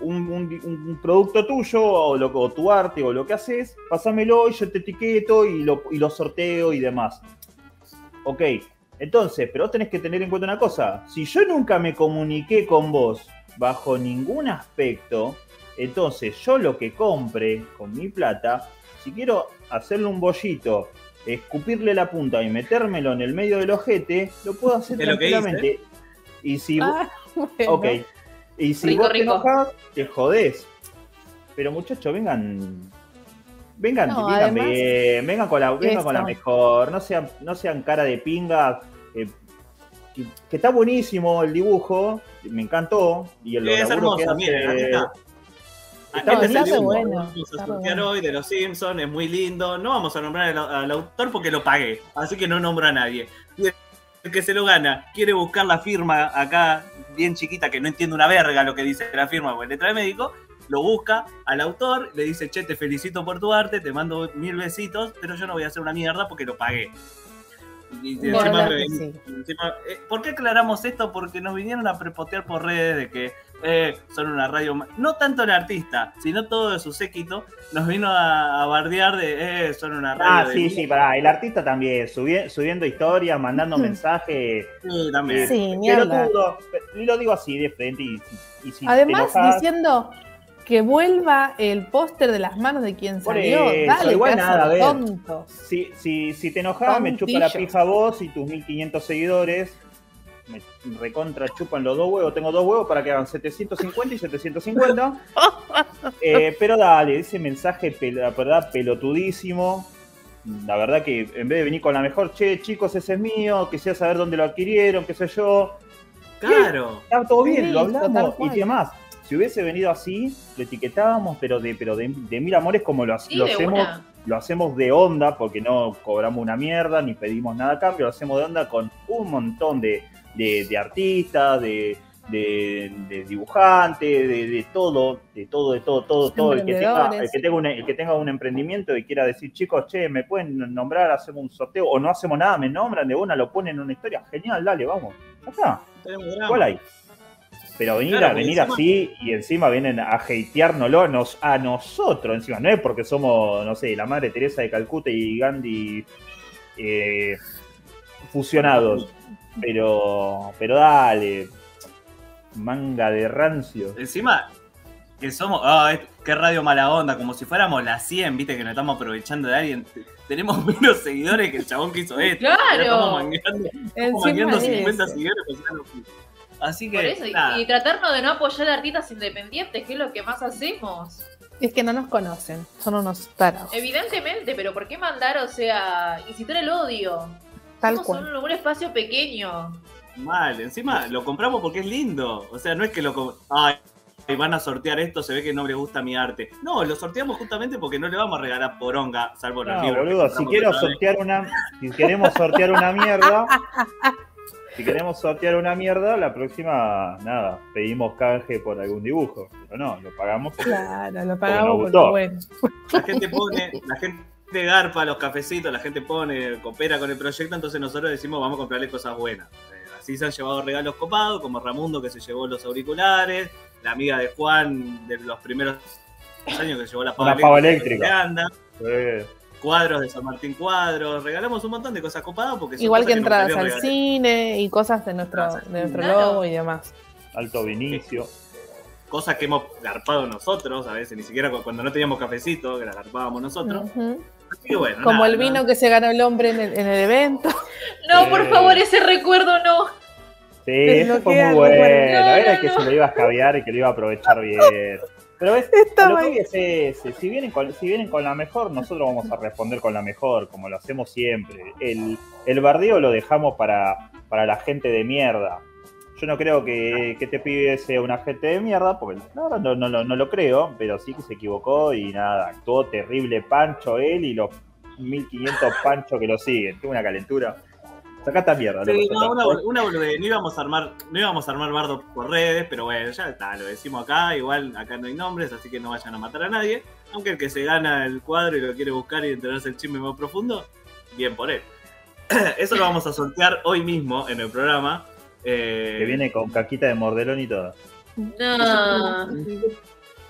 un, un- un producto tuyo o, lo, o tu arte o lo que haces, pásamelo y yo te etiqueto y lo, y lo sorteo y demás. Ok, entonces, pero vos tenés que tener en cuenta una cosa. Si yo nunca me comuniqué con vos bajo ningún aspecto, entonces yo lo que compre con mi plata, si quiero hacerle un bollito, escupirle la punta y metérmelo en el medio del ojete, lo puedo hacer Es lo que tranquilamente. Y si vos- Ah, [laughs] bueno. Ok. Y si Rico, vos te rico. enojás, te jodés. Pero muchachos, vengan. Vengan, No, vengan además, bien, vengan con la, vengan con la mejor, no sean, no sean cara de pinga. eh, que, que está buenísimo el dibujo, me encantó. Y el Es que hermoso, hace- miren, aquí está. Está Este es el bueno, que vamos a bueno. hoy de los Simpsons, es muy lindo. No vamos a nombrar al, al autor porque lo pagué, así que no nombro a nadie. Y El que se lo gana quiere buscar la firma acá, bien chiquita, que no entiende una verga lo que dice la firma, porque letra de médico, lo busca al autor, le dice, che, te felicito por tu arte, te mando mil besitos, pero yo no voy a hacer una mierda porque lo pagué. Y encima sí. encima- eh, ¿Por qué aclaramos esto? Porque nos vinieron a prepotear por redes de que eh, son una radio. No tanto el artista, sino todo de su séquito. Nos vino a, a bardear de eh, son una radio. Ah, de sí, sí, pará. El artista también, subi- subiendo historias, mandando mensajes. Sí, también. Sí, hablar. Pelotudo. Y lo digo así de frente. Y, y- y si Además, diciendo que vuelva el póster de las manos de quien salió. eso, Dale, igual nada, a ver. tontos. Si, si, si te enojas, me chupa la pija vos y tus 1500 seguidores. Me recontra chupan los dos huevos. Tengo dos huevos para que hagan 750 y 750. [laughs] Eh, pero dale, ese mensaje, la verdad, pelotudísimo. La verdad que en vez de venir con la mejor, che, chicos, ese es mío, que sea saber dónde lo adquirieron, qué sé yo. Claro. Está todo bien, lo hablamos. Y qué más, si hubiese venido así, lo etiquetábamos, pero de, pero de, de mil amores como lo, Sí, lo hacemos una. lo hacemos de onda porque no cobramos una mierda ni pedimos nada a cambio, lo hacemos de onda con un montón de, de- de artistas, de, de, de dibujante, de, de todo, de todo, de todo, todo, todo. El que, tenga, el, que tenga un, el que tenga un emprendimiento y quiera decir, chicos, che, me pueden nombrar, hacemos un sorteo, o no hacemos nada, me nombran de una, lo ponen en una historia, genial, dale, vamos. Drama. ¿cuál hay? Pero venir, Claro, a, venir encima- así y encima vienen a hateárnoslo nos, a nosotros encima. No es porque somos, no sé, la madre Teresa de Calcuta y Gandhi eh, fusionados. Pero, pero dale, manga de rancio. Encima, que somos. Ah, es- qué radio mala onda, como si fuéramos la 100, viste, que nos estamos aprovechando de alguien. Tenemos [laughs] menos seguidores que el chabón que hizo esto. Claro. Estamos mangueando, estamos Encima mangueando de 50 eso. seguidores. pues ya no- Así que. Por eso, y tratarnos de no apoyar a artistas independientes, que es lo que más hacemos. Es que no nos conocen, son unos tarados. Evidentemente, pero ¿por qué mandar, o sea, incitar el odio? Tal cual. un, un espacio pequeño. Mal, encima lo compramos porque es lindo. O sea, no es que lo. Ay, van a sortear esto, se ve que no le gusta mi arte. No, lo sorteamos justamente porque no le vamos a regalar poronga, salvo los No, libros. boludo, si quiero vez. sortear una, si queremos sortear una mierda, si queremos sortear una mierda, la próxima, nada, pedimos canje por algún dibujo. Pero no, lo pagamos porque Claro, lo pagamos porque bueno. La gente pone, la gente garpa los cafecitos, la gente pone, coopera con el proyecto, entonces nosotros decimos vamos a comprarle cosas buenas. Eh, Así se han llevado regalos copados, como Ramundo que se llevó los auriculares, la amiga de Juan de los primeros años que llevó la pava eléctrica. que anda, eh, cuadros de San Martín Cuadros, regalamos un montón de cosas copadas porque son Igual que entradas al regalar. cine y cosas de nuestro, Entradas de nuestro Claro. logo y demás. alto Vinicio. Cosas que hemos garpado nosotros, a veces ni siquiera cu- cuando no teníamos cafecito, que la garpábamos nosotros. Bueno, Como nada, el vino nada. que se ganó el hombre en el, en el evento. [laughs] No, por favor, ese recuerdo no. Sí, eso fue muy bueno. No, Era no, que se lo iba a escabear y que lo iba a aprovechar bien. Pero es, [laughs] lo que es ese. Si vienen, con, si vienen con la mejor, nosotros vamos a responder con la mejor, como lo hacemos siempre. El, el bardeo lo dejamos para, para la gente de mierda. Yo no creo que, que te pibe sea una gente de mierda, porque no, no, lo- no lo creo, pero sí que se equivocó y nada, actuó terrible Pancho él y los 1500 Pancho que lo siguen. Tengo una calentura. Saca esta mierda, Sí, no, sacá. una, una boludez. No íbamos a armar, no íbamos a armar bardo por redes, pero bueno, ya está, lo decimos acá, igual acá no hay nombres, así que no vayan a matar a nadie. Aunque el que se gana el cuadro y lo quiere buscar y enterarse el chisme más profundo, bien por él. [clears throat] Eso lo vamos a sortear hoy mismo en el programa. Eh, Que viene con caquita de mordelón y todo. No.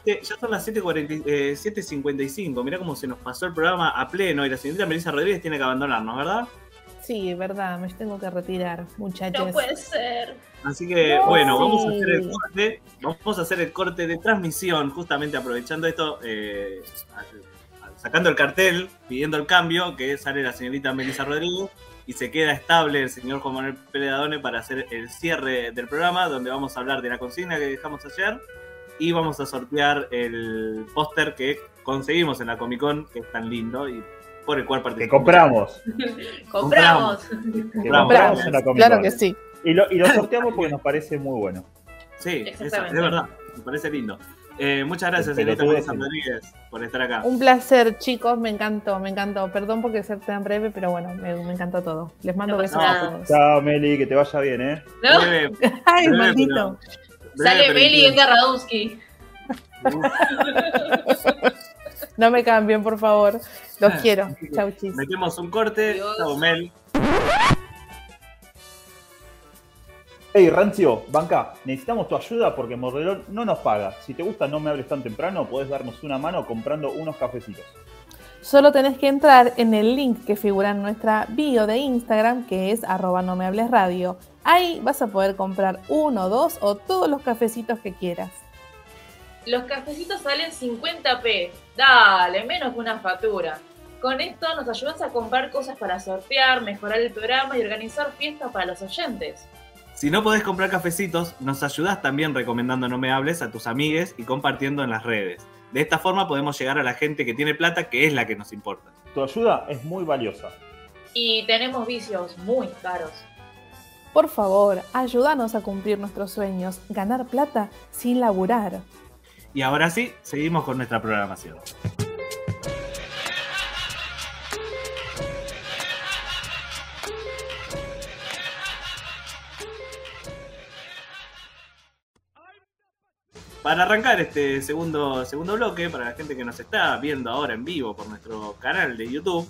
Ya son las 7.40, eh, 7.55. Mirá cómo se nos pasó el programa a pleno y la señorita Melissa Rodríguez tiene que abandonarnos, ¿verdad? Sí, verdad, me tengo que retirar, muchachos. No puede ser. Así que, No, bueno, vamos a hacer el corte. Vamos a hacer el corte de transmisión, justamente aprovechando esto, eh, sacando el cartel, pidiendo el cambio, que sale la señorita Melissa Rodríguez y se queda estable el señor Juan Manuel Peledadone para hacer el cierre del programa, donde vamos a hablar de la consigna que dejamos ayer y vamos a sortear el póster que conseguimos en la Comic Con, que es tan lindo y por el cual Que participamos. [laughs] compramos. Compramos. [laughs] Que Compramos. compramos en la Comic Claro que sí. Y lo, y lo [laughs] sorteamos porque nos parece muy bueno. Sí, eso, es verdad, me parece lindo. Eh, muchas gracias, ese. Rodríguez, por estar acá. Un placer, chicos, me encantó, me encantó. Perdón porque ser tan breve, pero bueno, me, me encantó todo. Les mando No besos a todos. Chao, Meli, que te vaya bien, ¿eh? ¿No? Breve, [laughs] Ay, breve, maldito. Sale breve, pero Meli. Edgar Radonsky. No me cambien, por favor. Los quiero. Chau, chis. Metemos un corte. Chau, Mel. Hey, Rancio, banca, necesitamos tu ayuda porque Mordelón no nos paga. Si te gusta No Me Hables Tan Temprano, podés darnos una mano comprando unos cafecitos. Solo tenés que entrar en el link que figura en nuestra bio de Instagram, que es arroba no me hables radio. Ahí vas a poder comprar uno, dos o todos los cafecitos que quieras. Los cafecitos salen 50p. Dale, menos que una factura. Con esto nos ayudas a comprar cosas para sortear, mejorar el programa y organizar fiestas para los oyentes. Si no podés comprar cafecitos, nos ayudás también recomendando No Me Hables a tus amigues y compartiendo en las redes. De esta forma podemos llegar a la gente que tiene plata, que es la que nos importa. Tu ayuda es muy valiosa. Y tenemos vicios muy caros. Por favor, ayúdanos a cumplir nuestros sueños, ganar plata sin laburar. Y ahora sí, seguimos con nuestra programación. Para arrancar este segundo, segundo bloque, para la gente que nos está viendo ahora en vivo por nuestro canal de YouTube,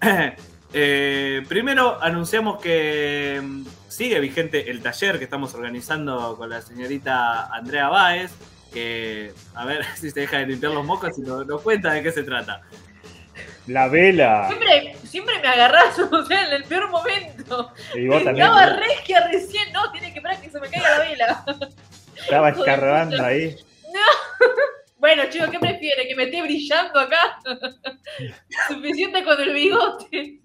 [coughs] eh, primero anunciamos que mm, sigue vigente el taller que estamos organizando con la señorita Andrea Báez, que a ver [laughs] si se deja de limpiar los mocos y nos, nos cuenta de qué se trata. La vela. Siempre, siempre me agarrás, [laughs] o sea, en el peor momento. Y vos también Estaba regia recién, no, tiene que esperar que se me caiga la vela. [laughs] estaba escarbando ahí. [laughs] Bueno, chicos, ¿qué prefiere? ¿Que me esté brillando acá? [laughs] Suficiente con el bigote.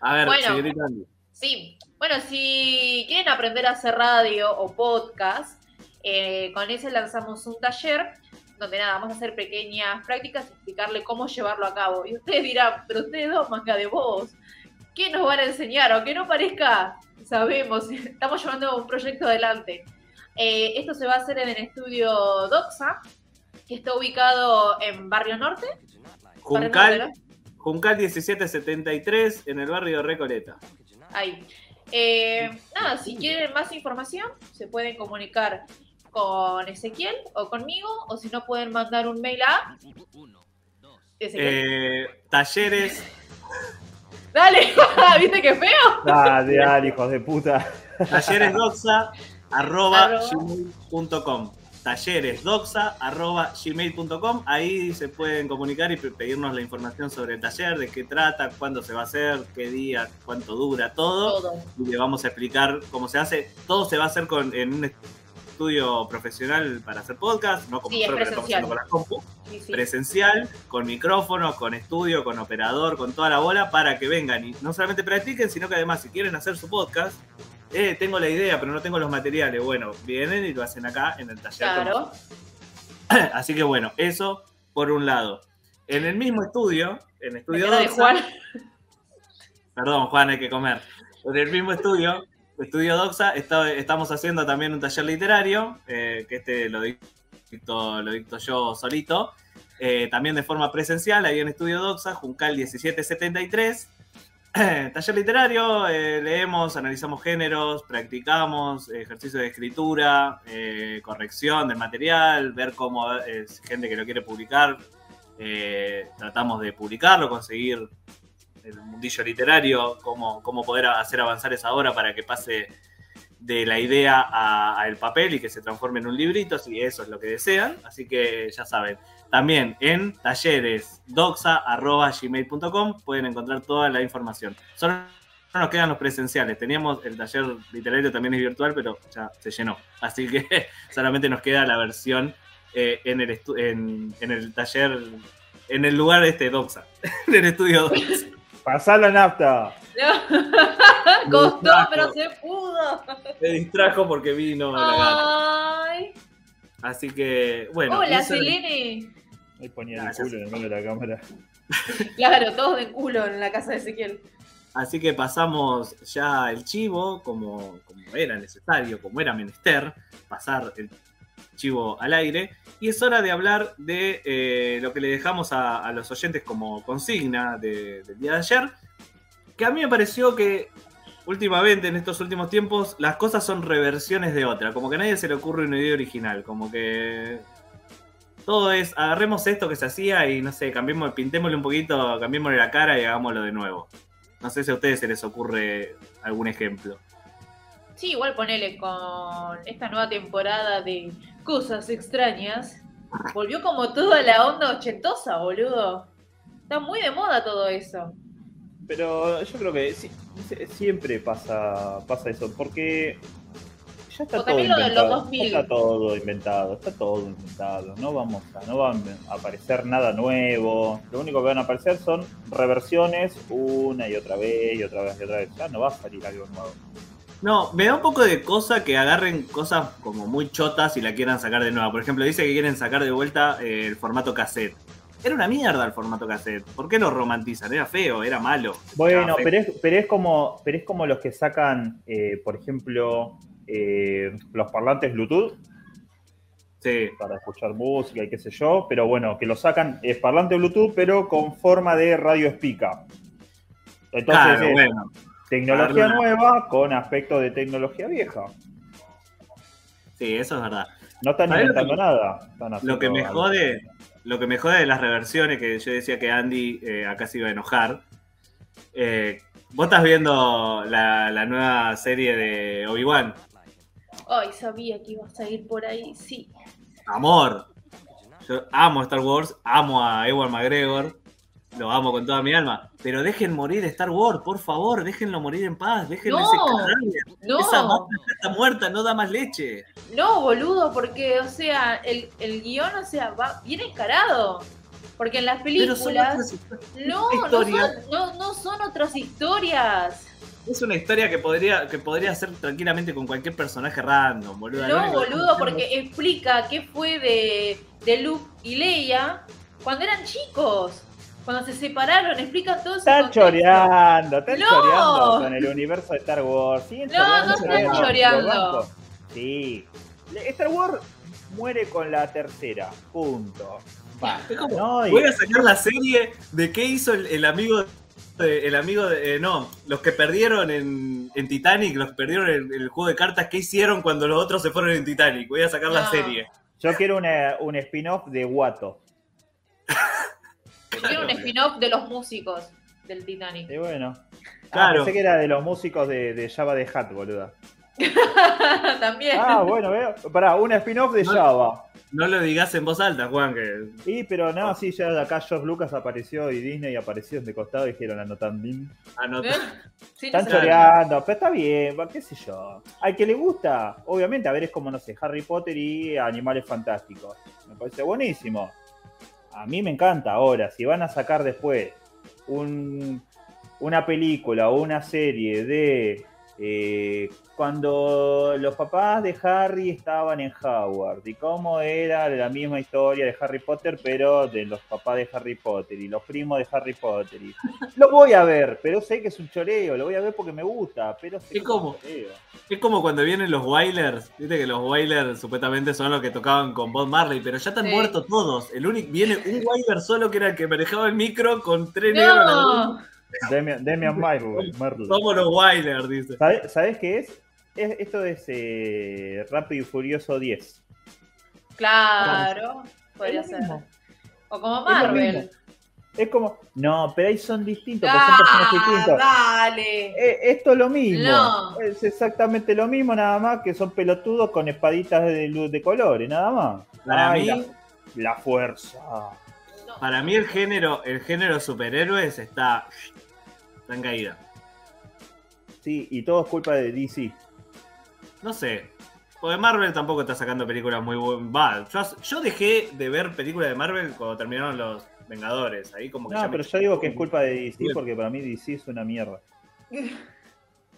A ver, Bueno. Sí, bueno, si quieren aprender a hacer radio o podcast, eh, con ese lanzamos un taller donde nada, vamos a hacer pequeñas prácticas y explicarle cómo llevarlo a cabo. Y ustedes dirán, pero ustedes dos, manga de vos, ¿qué nos van a enseñar? Aunque no parezca, sabemos, [laughs] estamos llevando un proyecto adelante. Eh, esto se va a hacer en el estudio Doxa, que está ubicado en Barrio Norte. Barrio Norte, Juncal, ¿no? Juncal 1773 en el barrio Recoleta. Ahí. Eh, nada, si quieren más información, se pueden comunicar con Ezequiel o conmigo, o si no, pueden mandar un mail a. Eh, talleres, Dale, [laughs] ¿viste qué feo? Dale, dale, hijos de puta. talleresdoxa arroba [laughs] Arroba. gmail.com talleresdoxa arroba gmail.com ahí se pueden comunicar y pe- pedirnos la información sobre el taller, de qué trata, cuándo se va a hacer, qué día, cuánto dura, todo. Todo. Y le vamos a explicar cómo se hace. Todo se va a hacer con, en un estudio profesional para hacer podcast, no como Sí, nosotros que estamos presencial. haciendo con la compu. Sí, sí. presencial, con micrófono, con estudio, con operador, con toda la bola, para que vengan y no solamente practiquen, sino que además si quieren hacer su podcast, eh, tengo la idea, pero no tengo los materiales. Bueno, vienen y lo hacen acá en el taller. Claro. [clears throat] Así que bueno, eso por un lado. En el mismo estudio, en estudio quedo de Doxa, Juan. [laughs] perdón Juan, hay que comer. En el mismo estudio, estudio Doxa, está- estamos haciendo también un taller literario, eh, que este lo dicto, lo dicto yo solito, eh, también de forma presencial, ahí en estudio Doxa, Juncal 1773. [clears throat] Taller literario, eh, leemos, analizamos géneros, practicamos eh, ejercicio de escritura, eh, corrección del material, ver cómo es gente que lo quiere publicar, eh, tratamos de publicarlo, conseguir el mundillo literario, cómo, cómo poder hacer avanzar esa obra para que pase de la idea a- al papel y que se transforme en un librito, si eso es lo que desean. Así que ya saben, también en talleresdoxa.gmail.com pueden encontrar toda la información. Solo no nos quedan los presenciales. Teníamos el taller literario también es virtual, pero ya se llenó. Así que [laughs] solamente nos queda la versión eh, en, el en, en el taller, en el lugar este Doxa, [laughs] en el estudio Doxa. Pasá la nafta. [laughs] Costó, pero se pudo. Me distrajo porque vino la gata. Así que, bueno. Hola, Selene. Ahí ponía el culo en el medio de la cámara. [laughs] Claro, todos de culo en la casa de Ezequiel. Así que pasamos ya el chivo, como, como era necesario, como era menester, pasar el chivo al aire. Y es hora de hablar de eh, lo que le dejamos a, a los oyentes como consigna de- del día de ayer. Que a mí me pareció que últimamente, en estos últimos tiempos, las cosas son reversiones de otra. Como que a nadie se le ocurre una idea original. Como que todo es, agarremos esto que se hacía y no sé, cambiemos, pintémosle un poquito, cambiémosle la cara y hagámoslo de nuevo. No sé si a ustedes se les ocurre algún ejemplo. Sí, igual ponele con esta nueva temporada de cosas extrañas. Volvió como toda la onda ochentosa, boludo. Está muy de moda todo eso. Pero yo creo que sí- siempre pasa, pasa eso, porque ya está todo también lo de los inventado. 2000. Ya está todo inventado, está todo inventado. No vamos a, no van a aparecer nada nuevo. Lo único que van a aparecer son reversiones una y otra vez y otra vez y otra vez. Ya no va a salir algo nuevo. No, me da un poco de cosa que agarren cosas como muy chotas y la quieran sacar de nuevo. Por ejemplo, dice que quieren sacar de vuelta eh, el formato cassette. Era una mierda el formato cassette. ¿Por qué lo romantizan? Era feo, era malo. Bueno, pero es, pero es como, pero es como los que sacan, eh, por ejemplo, eh, los parlantes Bluetooth Sí. para escuchar música y qué sé yo, pero bueno, que lo sacan es parlante Bluetooth, pero con forma de radio espica. Entonces Claro, es bueno. tecnología Claro. nueva con aspecto de tecnología vieja. Sí, eso es verdad. No están ¿Sabés lo que inventando nada. están Lo que me algo. jode, lo que me jode de las reversiones, que yo decía que Andy eh, acá se iba a enojar. eh, vos estás viendo la, la nueva serie de Obi-Wan. Ay, sabía que ibas a ir por ahí, sí. Amor. Yo amo Star Wars, amo a Ewan McGregor, lo amo con toda mi alma. Pero dejen morir Star Wars, por favor, déjenlo morir en paz, déjenlo No. No, Esa ya está muerta, no da más leche. no, boludo, porque, o sea, el, el guion, o sea, va bien encarado. Porque en las Pero son películas. otras No, no son, no, no son otras historias. Es una historia que podría, que podría ser tranquilamente con cualquier personaje random, boludo. No, boludo, porque explica qué fue de, de Luke y Leia cuando eran chicos. Cuando se separaron, explican todo Están contexto. choreando, están No. choreando con el universo de Star Wars. No, no están choreando. Sí. Star Wars muere con la tercera. Punto. Va. Es como, No, y- Voy a sacar la serie de qué hizo el, el amigo de- el amigo de, eh, no, los que perdieron en, en Titanic, los que perdieron en, en el juego de cartas, ¿qué hicieron cuando los otros se fueron en Titanic? Voy a sacar la serie. Yo quiero una- un spin-off de Watto. Tiene un spin-off de los músicos del Titanic. Y bueno. Ah, Claro. pensé que era de los músicos de, de Java de Hat, boluda. [laughs] También. Ah, bueno, veo. Pará, un spin-off de No. Java. No lo digas en voz alta, Juan, que Sí, pero no, sí, ya de acá George Lucas apareció y Disney apareció de costado y dijeron anotan bien. anota. ¿Eh? Sí, no Están sé. choreando, pero está bien, qué sé yo. Al que le gusta, obviamente, a ver, es como, no sé, Harry Potter y Animales Fantásticos. Me parece buenísimo. A mí me encanta ahora, si van a sacar después un- una película o una serie de eh, cuando los papás de Harry estaban en Howard y cómo era la misma historia de Harry Potter, pero de los papás de Harry Potter y los primos de Harry Potter. y- Lo voy a ver, pero sé que es un choreo, lo voy a ver porque me gusta, pero sé ¿Y que es choreo. Es como cuando vienen los Wailers, viste que los Wailers supuestamente son los que tocaban con Bob Marley, pero ya están Sí. muertos todos. El único, viene un Wailer solo que era el que manejaba el micro con tres negros. Demian, Demian Marley. Somos los Wailers, dice. ¿Sabe- ¿Sabes qué es? Es- Esto es eh, Rápido y Furioso 10. Claro. Podría ser. O como Marvel. Es como, no, pero ahí son distintos, porque son personajes Ah, distintos. dale. Eh, esto es lo mismo. No. Es exactamente lo mismo, nada más que son pelotudos con espaditas de luz de colores, nada más. Para Ay, mí, la, la fuerza. Para mí el género, el género superhéroes está, está en caída. Sí, y todo es culpa de DC. No sé. Porque Marvel tampoco está sacando películas muy buenas. Yo, yo dejé de ver películas de Marvel cuando terminaron los Vengadores. Ahí como que ya No, me- pero yo digo que es culpa de DC porque para mí DC es una mierda.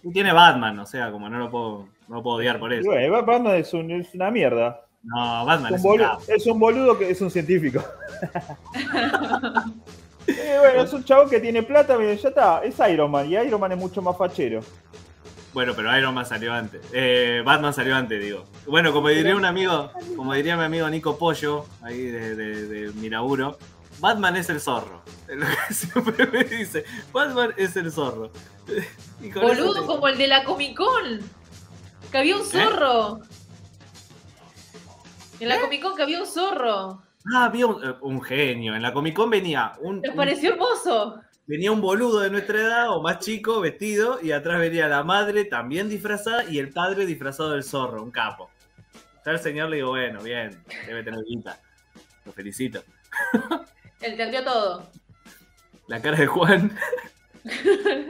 Y tiene Batman, o sea, como no lo puedo, no lo puedo odiar por eso. bueno, Batman es, un- es una mierda. No, Batman Es un, boludo, es un boludo que es un científico. [laughs] Eh, bueno, es un chabón que tiene plata, miren, ya está, es Iron Man, y Iron Man es mucho más fachero. Bueno, pero Iron Man salió antes. Eh, Batman salió antes, digo. Bueno, como diría un amigo, como diría mi amigo Nico Pollo, ahí de, de, de Miraburo, Batman es el zorro. Es lo que [laughs] siempre me dice. Batman es el zorro. [laughs] Boludo te- como el de la Comic Con. Que había un ¿Eh? En la Comic Con que había un zorro. Ah, había un, eh, un genio. En la Comic Con venía un, ¿Te un- pareció hermoso? venía un boludo de nuestra edad o más chico vestido y atrás venía la madre también disfrazada y el padre disfrazado del zorro, un capo. Ya el señor le digo, bueno, bien, debe tener guita. Lo felicito. [laughs] Entendió todo. La cara de Juan. [laughs]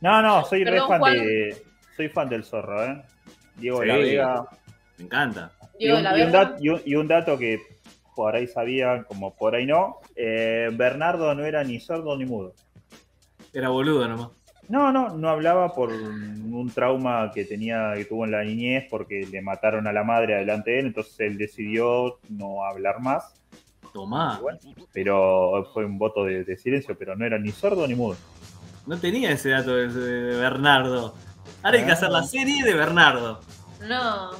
No, no, soy re fan Juan. de. Soy fan del zorro, ¿eh? Diego Sí. La Vega. Me encanta. Y un, la y un verdad. dat- y un- y un dato que por ahí sabían, como por ahí no. eh, Bernardo no era ni sordo ni mudo. Era boludo nomás. No, no, no hablaba por un, trauma que tenía, que tuvo en la niñez porque le mataron a la madre delante de él, entonces él decidió no hablar más. Tomá. Bueno, pero fue un voto de, de silencio, pero no era ni sordo ni mudo. No tenía ese dato de, de Bernardo. Ahora hay que Ah. hacer la serie de Bernardo. No.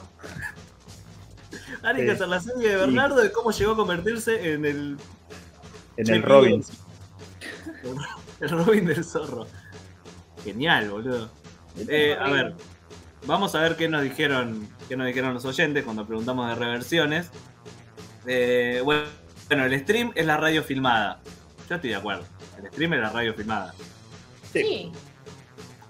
Hay Sí. que hacer la serie de Bernardo de cómo llegó a convertirse en el. En el Robin. [laughs] El Robin del zorro. Genial, boludo. Eh, a ver, vamos a ver qué nos dijeron, qué nos dijeron los oyentes cuando preguntamos de reversiones. Eh, bueno, bueno, el stream es la radio filmada. Yo estoy de acuerdo. El stream es la radio filmada. Sí. Sí.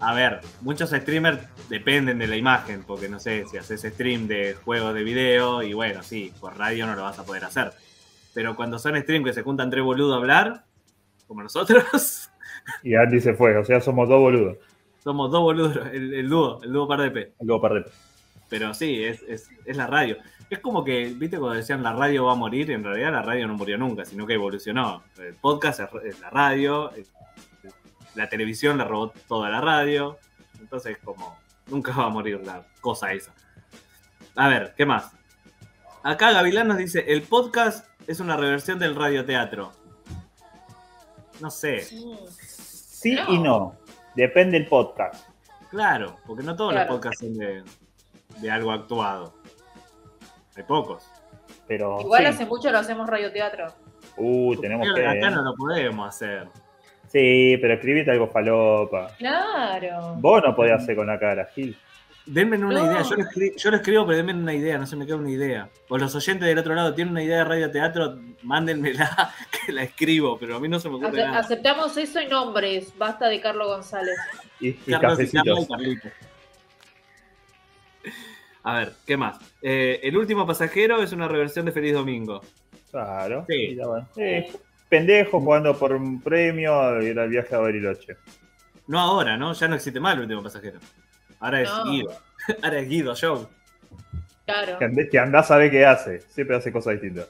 A ver, muchos streamers dependen de la imagen, porque no sé, si haces stream de juegos de video, y bueno, sí, por radio no lo vas a poder hacer. Pero cuando son stream que se juntan tres boludos a hablar, como nosotros, Y Andy se fue, o sea, somos dos boludos. [laughs] somos dos boludos, el, el dúo, el dúo par de P. Luego perdemos. Pero sí, es, es, es la radio. Es como que, viste, cuando decían la radio va a morir, en realidad la radio no murió nunca, sino que evolucionó. El podcast es, la radio, la televisión la robó toda la radio, entonces como nunca va a morir la cosa esa. A ver, ¿qué más? Acá Gavilán nos dice, el podcast es una reversión del radioteatro. No sé, Sí No. y no. Depende del podcast. claro, porque no todos Claro. los podcasts son de, de algo actuado. Hay pocos. Pero. Igual sí. hace mucho lo hacemos radioteatro. Uh, tenemos Pero que. acá no lo podemos hacer. Sí, pero escribite algo falopa. Claro. Vos no podés hacer con la cara, Gil. Denme una No. idea, yo lo, escri- yo lo escribo, pero denme una idea, no se me queda una idea. O los oyentes del otro lado tienen una idea de radioteatro, mándenmela, [laughs] que la escribo, pero a mí no se me ocurre Ace- nada. aceptamos eso y nombres. Basta de Carlos González. Y, y Carlos y. A ver, ¿qué más? Eh, el último pasajero es una reversión de Feliz Domingo. Claro. Sí. Mira, bueno. Eh, pendejo jugando por un premio y era el viaje a Bariloche. No ahora, ¿no? Ya no existe más el último pasajero. Ahora es No. Guido. [laughs] Ahora es Guido Show. Claro. Que, andé- que andás a ver qué hace. Siempre hace cosas distintas.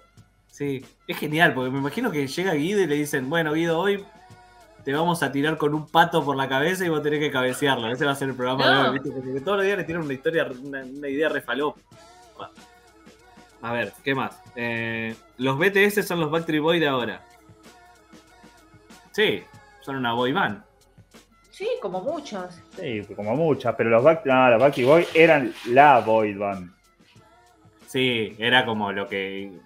Sí, es genial, porque me imagino que llega Guido y le dicen, bueno, Guido, hoy te vamos a tirar con un pato por la cabeza y vos tenés que cabecearlo. Ese va a ser el programa No. de hoy, ¿viste? Porque todos los días le tiran una historia, una, una idea refalopa. A ver, ¿qué más? Eh, los BTS son los Backstreet Boys de ahora. Sí, son una boy band. Sí, como muchos. Sí, como muchas, pero los Back, no, los Backstreet Boys eran la boy band. Sí, era como lo que...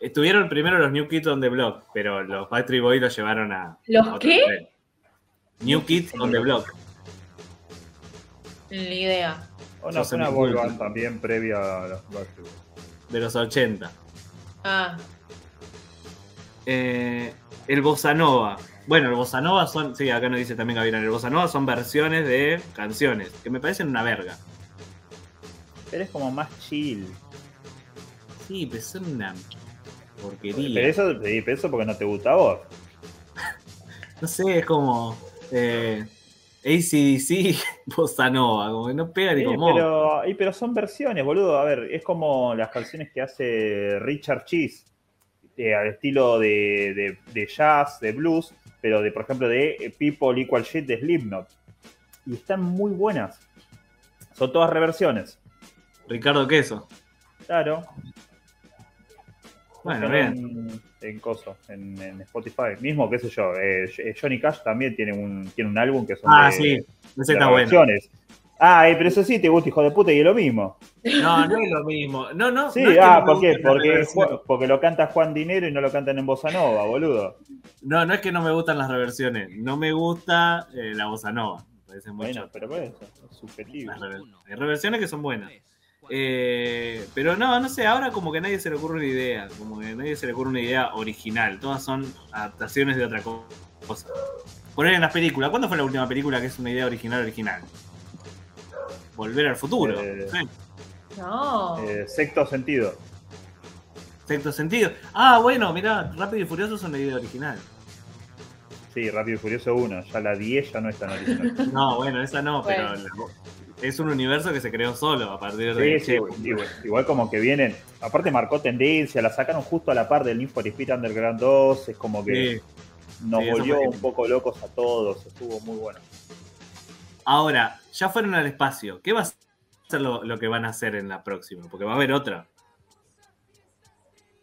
Estuvieron primero los New Kids on the Block, pero los Backstreet Boys los llevaron a... ¿Los a qué? nivel. New Kids on the Block. Ni idea. O no, fue una boy bien. band también previa a los Backstreet Boys. de los 80. Ah, Eh, el Bossa Nova. Bueno, el Bossa Nova son, sí, acá nos dice también Gabriel, el Bossa Nova son versiones de canciones, que me parecen una verga. Pero es como más chill. Sí, pero son una Pero porquería. eso, sí, pero eso porque no te gusta a vos. [laughs] No sé, es como eh, ACDC [laughs] Bossa Nova, como que no pega ni Sí, como. pero, y, pero son versiones, boludo. A ver, es como las canciones que hace Richard Cheese, eh, al estilo de, de- de jazz, de blues, pero de, por ejemplo, de People Equal Shit de Slipknot. Y están muy buenas. Son todas reversiones. Ricardo Queso. Claro. Bueno, bien. En, en coso, en, en Spotify. Mismo, qué sé yo. eh, Johnny Cash también tiene un, tiene un álbum que son Ah, de, sí, ese de está bueno. Ah, pero eso sí te gusta, hijo de puta, y es lo mismo. No, no es lo mismo. No, no. Sí, no es que ah, ¿por qué? Porque, porque lo canta Juan Dinero y no lo cantan en Bossa Nova, boludo. No, no es que no me gustan las reversiones. No me gusta eh, la Bossa Nova. Me Bueno, pero por eso, es subjetivo. Rever- Hay reversiones que son buenas. Eh, pero no, no sé, ahora como que a nadie se le ocurre una idea, como que a nadie se le ocurre una idea original, todas son adaptaciones de otra co- cosa. Poner en las películas, ¿cuándo fue la última película que es una idea original original? Volver al futuro. Eh, Sí. no. Eh, sexto sentido. Sexto sentido. Ah, bueno, mirá, Rápido y Furioso es una idea original. Sí, Rápido y Furioso 1. Ya la 10 ya no es tan original. [laughs] No, bueno, esa no, pero Bueno. la- es un universo que se creó solo a partir Sí, de... sí, igual, igual como que vienen. Aparte marcó tendencia, la sacaron justo a la par del Need for Speed Underground 2. Es como que Sí. nos volvió un poco locos a todos. Estuvo muy bueno. Ahora, ya fueron al espacio. ¿Qué va a ser lo, lo que van a hacer en la próxima? Porque va a haber otra.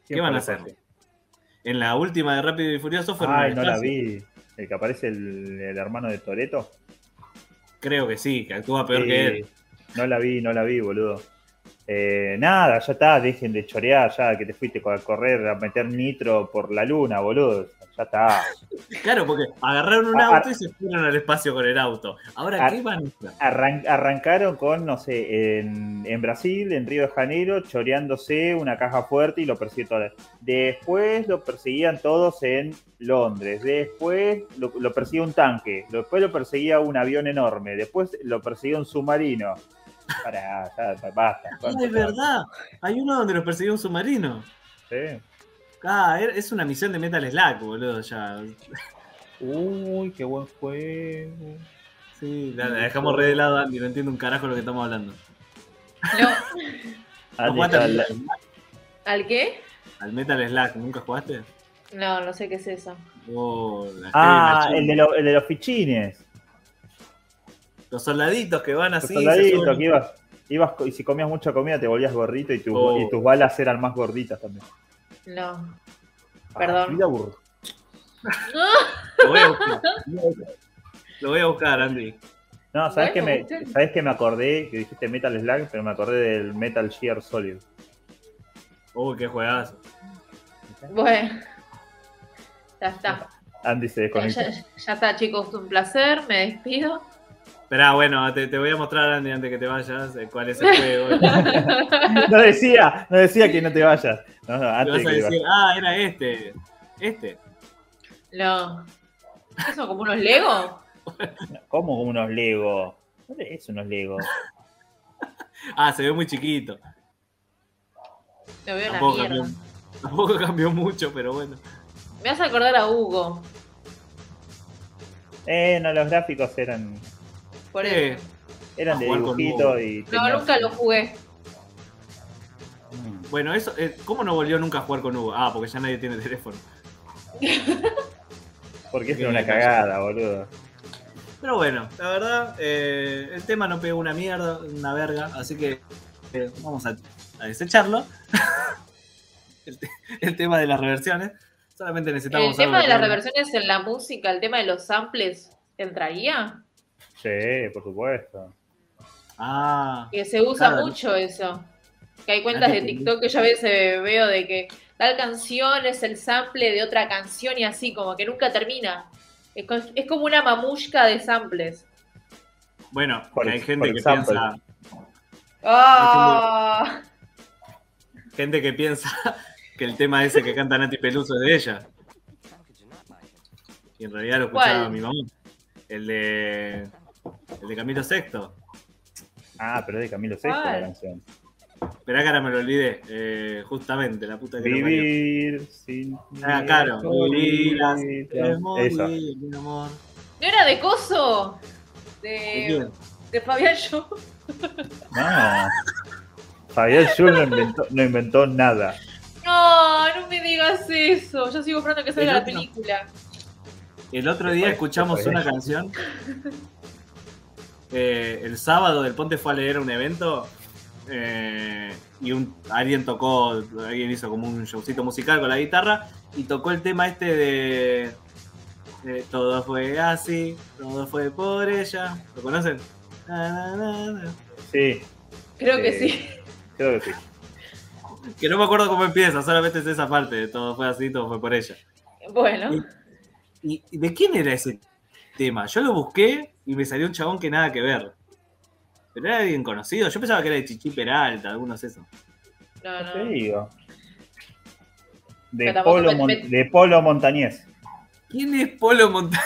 ¿Qué van a hacer? En la última de Rápido y Furioso fueron Ay, al no la vi. El que aparece el, el hermano de Toreto. Creo que sí, que actúa peor que él. No la vi, no la vi, boludo. Eh, nada, ya está, dejen de chorear, ya que te fuiste a correr a meter nitro por la luna, boludo. Ya está. Claro, porque agarraron un auto y se fueron al espacio con el auto. Ahora, Ah. ¿qué van a hacer? Arran- arrancaron con, no sé, en, en Brasil, en Río de Janeiro, choreándose una caja fuerte y lo persigue toda. Después lo perseguían todos en Londres. Después lo, lo perseguía un tanque. Después lo perseguía un avión enorme. Después lo perseguía un submarino. Para, basta. Es verdad. Hay uno donde los persiguió un submarino. Sí. Ah, er- es una misión de Metal Slack, boludo, ya. Uy, qué buen juego. Sí, la, la dejamos re de lado, Andy, no entiendo un carajo lo que estamos hablando. No, ¿No Andy al, ¿Al qué? al Metal Slack? ¿Nunca jugaste? No, no sé qué es eso. Oh, Ah, el de, lo- el de los fichines. Los soldaditos que van Los así. se soldaditos que ibas, ibas, y si comías mucha comida te volvías gordito y, tus- Oh. y tus balas eran más gorditas también. No. Ah, Perdón. vida aburrida. [laughs] Lo voy a buscar. Lo voy a buscar, Andy. No, ¿sabes Bueno, que me, ¿sabes que me acordé? Que dijiste Metal Slug, pero me acordé del Metal Gear Solid. Uy, qué juegazo. Bueno. Ya está. Andy se Ya, ya- ya está, chicos. Un placer. Me despido. Esperá, bueno, te, te voy a mostrar, Andy, antes que te vayas, eh, cuál es el [laughs] juego. No decía, no decía que no te vayas. No, no, Te antes vas a decir, vayas. ah, era este. Este. No. ¿Qué son como unos Lego? ¿Cómo como unos Lego? ¿Dónde es unos Lego? Ah, se ve muy chiquito. Me veo Tampoco mierda. cambió, tampoco cambió mucho, pero bueno. Me vas a acordar a Hugo. Eh, no, los gráficos eran, Por eso. eran de jugar con dibujito y No, nunca lo jugué. Mm. Bueno, eso, eh, ¿cómo no volvió nunca a jugar con Hugo? Ah, porque ya nadie tiene teléfono. [laughs] Porque es una cagada, boludo. Pero bueno, la verdad, eh, el tema no pegó una mierda, una verga, así que eh, vamos a, a desecharlo. [laughs] el, te- el tema de las reversiones. Solamente necesitamos. El tema de las reversiones en la música, el tema de los samples, ¿entraría? Sí, por supuesto. Ah, Que se usa Claro. mucho eso. Que hay cuentas Ah, de TikTok que yo a veces veo de que tal canción es el sample de otra canción y así, como que nunca termina. Es, co- es como una mamushka de samples. bueno, Por que hay ex- gente por que piensa. ¡Ah! Gente que piensa [laughs] que el tema ese que canta Nati Peluso es de ella. Y en realidad lo escuchaba ¿Cuál? mi mamá. El de. El de Camilo Sexto. Ah, pero es de Camilo Sesto la canción. Esperá que ahora me lo olvidé. Eh, justamente, la puta que lo. Vivir sin. Ah, claro. Vivir morir, Eso. mi amor. ¿No era de coso? ¿De De, Fabián Yo. No. Fabián Schul no inventó, no inventó nada. No, no me digas eso. Yo sigo esperando que salga El la película. El otro día escuchamos una canción. Eh, el sábado del Ponte fue a leer un evento. eh, y un, alguien tocó, alguien hizo como un showcito musical con la guitarra. Y tocó el tema este de. de todo fue así, todo fue por ella. ¿Lo conocen? Na, na, na, na. Sí, Creo que Eh, sí. creo que sí. Que no me acuerdo cómo empieza, solamente es esa parte de todo fue así, todo fue por ella. Bueno. ¿Y y de quién era ese tema? Yo lo busqué y me salió un chabón que nada que ver. Pero era alguien conocido. Yo pensaba que era de Chichi Peralta, algunos esos. No, ¿Qué no. te digo? De Polo, me- Mon- me- de Polo Montañés. ¿Quién es Polo Montañez?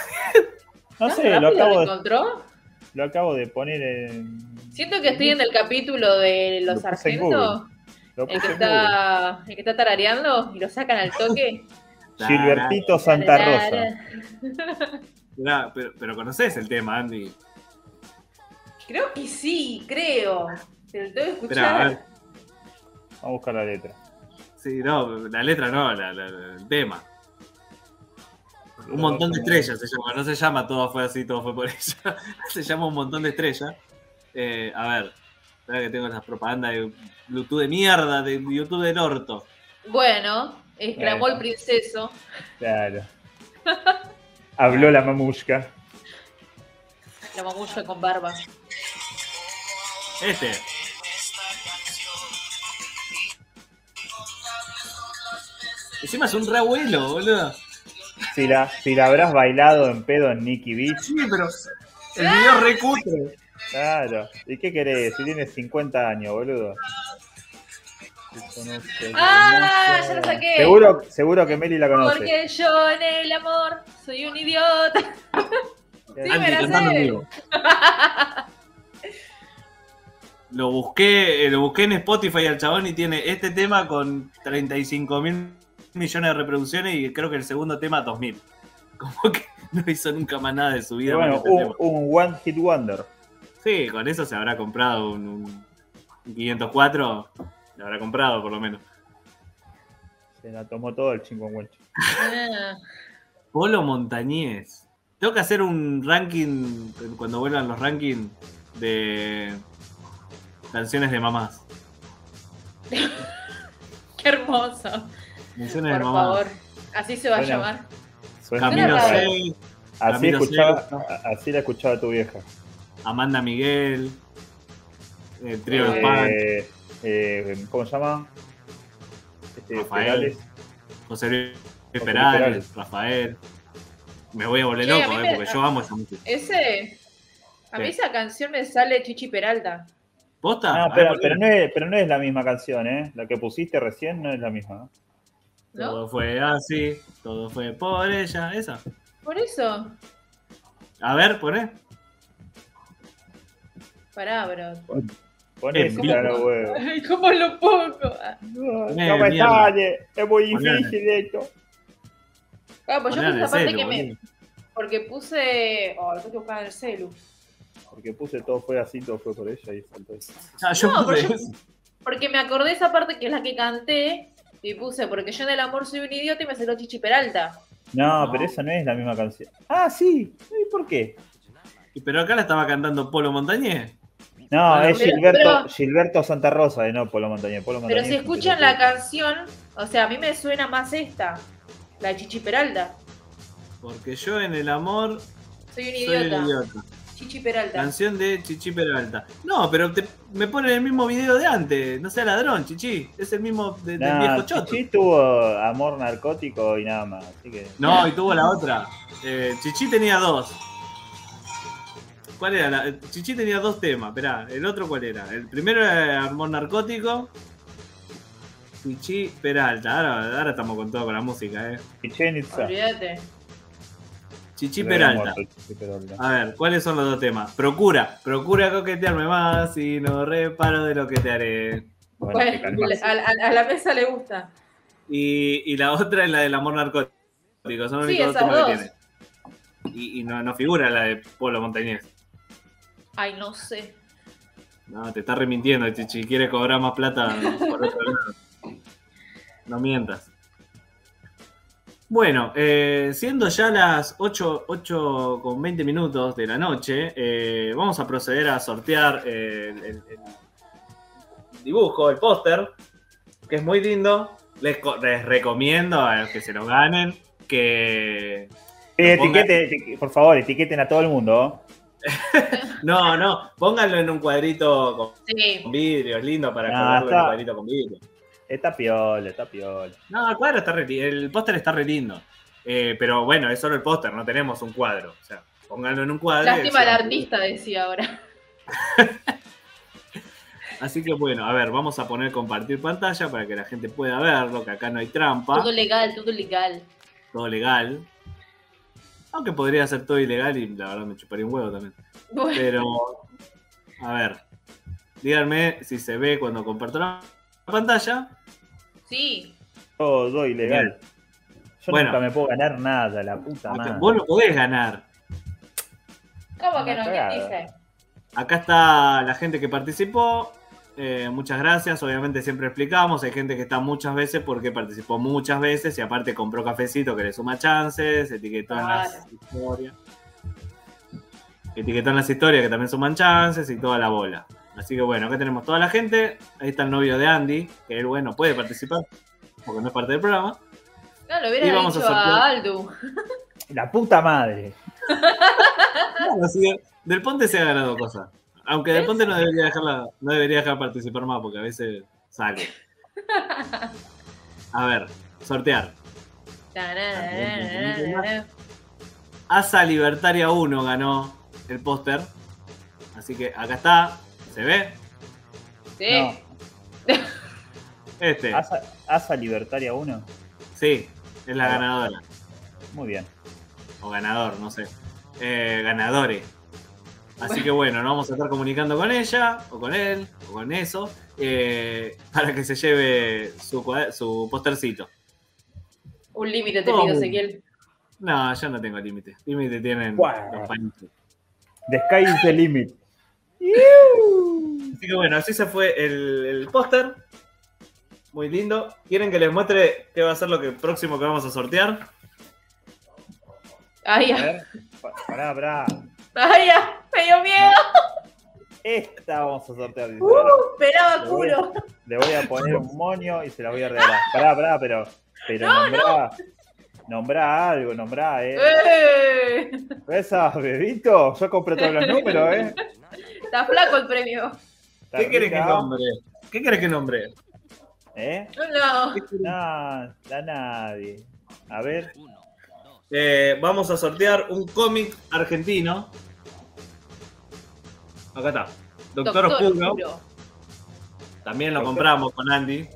No ¿Tan sé, lo acabo, lo de, encontró? lo acabo de poner en. Siento que estoy en el capítulo de Lo los sargentos. El que, está, el que está tarareando y lo sacan al toque. [laughs] Gilbertito Santa Rosa. [laughs] Pero, pero conoces el tema, Andy. Creo que sí, creo. Pero lo tengo que Esperá, a ver. escuchar. Vamos a buscar la letra. Sí, no, la letra no, la- la- la- el tema. Un montón de estrellas se llama, no se llama todo fue así, todo fue por [laughs] ella. se llama un montón de estrellas. Eh, a ver, espera que tengo las propagandas de Bluetooth de mierda, de YouTube del orto. Bueno, exclamó el princeso. Claro. [laughs] Habló la mamushka. La mamushka con barba. Este. Encima es un reabuelo, boludo. Si la, si la habrás bailado en pedo en Nicky Beach. Sí, pero el video recute. Claro. ¿Y qué querés? Si tienes 50 años, boludo. ¡Ah! Ya lo saqué. Seguro, seguro que Meli la conoce. Porque yo en el amor soy un idiota. Sí, me Andy la cantando en sé. vivo. [laughs] Lo busqué, eh, lo busqué en Spotify al chabón y tiene este tema con 35 mil millones de reproducciones y creo que el segundo tema 2000. [laughs] Como que no hizo nunca más nada de su vida. bueno, este un, tema. un One Hit Wonder. Sí, con eso se habrá comprado un, un- un 504. Lo habrá comprado por lo menos. Se la tomó todo el chingüengüenche. Ah, Polo Montañés. Tengo que hacer un ranking cuando vuelvan los rankings de canciones de mamás. [laughs] qué hermoso. Canciones de Por mamás. favor. Así se va Bueno. a llamar. Suena raro. Seis, Así Camilo escuchaba, así la escuchaba tu vieja. Amanda Miguel, el trío de Eh, eh, ¿Cómo se llama? Este, Rafael. Perales. José Luis José Perales, Perales. Rafael. Me voy a volver a loco, eh, me- porque yo amo esa música. Ese. A mí Sí. esa canción me sale Chichi Peralta. ¿Posta? Ah, A ver, pero, no es, pero no es la misma canción, ¿eh? La que pusiste recién no es la misma. ¿no? ¿No? Todo fue así, todo fue por ella, esa. Por eso. A ver, poné. Pará, bro. Pon Eh, esa, ¿cómo? los huevos. [laughs] Ay, ¿cómo lo pongo? No, Poné, no me mierda. sale, es muy difícil esto. Ah, pues yo puse aparte celu, que me. Porque puse. Oh, lo tengo que buscar en el celu. Porque puse todo fue así, todo fue por ella y faltó eso. Ah, yo No, puse. Porque me acordé esa parte que es la que canté. Y puse, porque yo en el amor soy un idiota y me salió Chichi Peralta. No, No. pero esa no es la misma canción. Ah, sí. ¿Y por qué? Pero acá la estaba cantando Polo Montañés. No, Pero- es Gilberto, pero- Gilberto Santa Rosa, de no Polo Montañés. Polo Pero si escuchan la canción, o sea, a mí me suena más esta. La de Chichi Peralta. Porque yo en el amor Soy un soy idiota. Chichi Peralta. Canción de Chichi Peralta. No, pero te- me ponen el mismo video de antes. No sea ladrón, Chichi. Es el mismo de- del viejo choto. Chichi tuvo amor narcótico y nada más. Así que. No, y tuvo la otra. Eh, Chichi tenía dos. ¿Cuál era? La? Chichi tenía dos temas. Esperá, ¿el otro cuál era? El primero era Amor Narcótico. Chichi Peralta. Ahora, ahora estamos con todo con la música, ¿eh? Chichen Itza. Olvídate. Chichi Era Peralta. Chichi. A ver, ¿cuáles son los dos temas? Procura, procura coquetearme más y no reparo de lo que te haré. Bueno, a, a- a la mesa le gusta. Y, y la otra es la del amor narcótico. Son los Sí, únicos dos temas que tiene. Y, y no, no figura la de Polo Montañés. Ay, no sé. No, te está remintiendo, Chichi. Quiere cobrar más plata [laughs] por otro lado. No mientas. Bueno, eh, siendo ya las 8, 8 con 20 minutos de la noche, eh, vamos a proceder a sortear eh, el, el- el dibujo, el póster, que es muy lindo. Les, co- les recomiendo a los que se lo ganen que... Eh, etiquete- eti- por favor, etiqueten a todo el mundo. [laughs] No, no, pónganlo en un cuadrito con Sí. vidrio, es lindo para Ah, colgarlo en un está. cuadrito con vidrio. Está piola, está piola. No, el cuadro está re el póster está re lindo. Eh, pero bueno, es solo el póster, no tenemos un cuadro. O sea, pónganlo en un cuadro. Lástima el decían- artista, decía ahora. [laughs] Así que bueno, a ver, vamos a poner compartir pantalla para que la gente pueda verlo, que acá no hay trampa, Todo legal, todo legal. todo legal. Aunque podría ser todo ilegal y la verdad me chuparía un huevo también. Bueno, Pero, a ver, díganme si se ve cuando comparto la pantalla. sí. Todo ilegal. Yo Bueno. nunca me puedo ganar nada, la puta madre. Vos lo podés ganar. ¿Cómo que no? Una ¿Quién cagada. dice? Acá está la gente que participó. Eh, muchas gracias. Obviamente siempre explicamos. Hay gente que está muchas veces porque participó muchas veces y aparte compró cafecito que le suma chances. Etiquetó en las historias. Etiquetó en las historias que también suman chances y toda la bola. Así que bueno, acá tenemos toda la gente. Ahí está el novio de Andy, que él, bueno, puede participar porque no es parte del programa. No, lo Y hubiera vamos a dicho a, sortear. Aldu. La puta madre. [laughs] Bueno, así que Del Ponte se ha ganado cosas. Aunque Del Ponte no debería dejarla, no debería dejar participar más porque a veces sale. [laughs] A ver, sortear. Asa Libertaria 1 ganó el póster. Así que acá está. ¿Se ve? Sí. No, [laughs] Este. Asa, Asa Libertaria 1. Sí, es la ganadora. Muy bien. O ganador, no sé. Eh, ganadores. Así que bueno, nos vamos a estar comunicando con ella, o con él, o con eso, eh, para que se lleve su, su postercito. Un límite te pido, Ezequiel. No, yo no tengo límite. Límite tienen Bueno. los pañitos. The sky is the limit. Así que bueno, así se fue el, el póster. Muy lindo. ¿Quieren que les muestre qué va a ser lo que próximo que vamos a sortear? Ay, A ya. Pará, pará. Ay, ya. Me dio miedo. Esta vamos a sortear. Uh, esperaba culo. Le voy a poner un moño y se la voy a regalar. [laughs] Pará, pará, pero, pero nombrá, nombrá algo, nombrá, eh. Eh, ¿Esa, bebito? Yo compré todos los números, eh. Está flaco el premio. ¿Qué querés que nombre? ¿Qué querés que nombre? ¿Eh? No. No, da nadie. A ver. Eh, vamos a sortear un cómic argentino. Acá está. Doctor, Oscuro. Oscuro. También lo Doctor- compramos con Andy.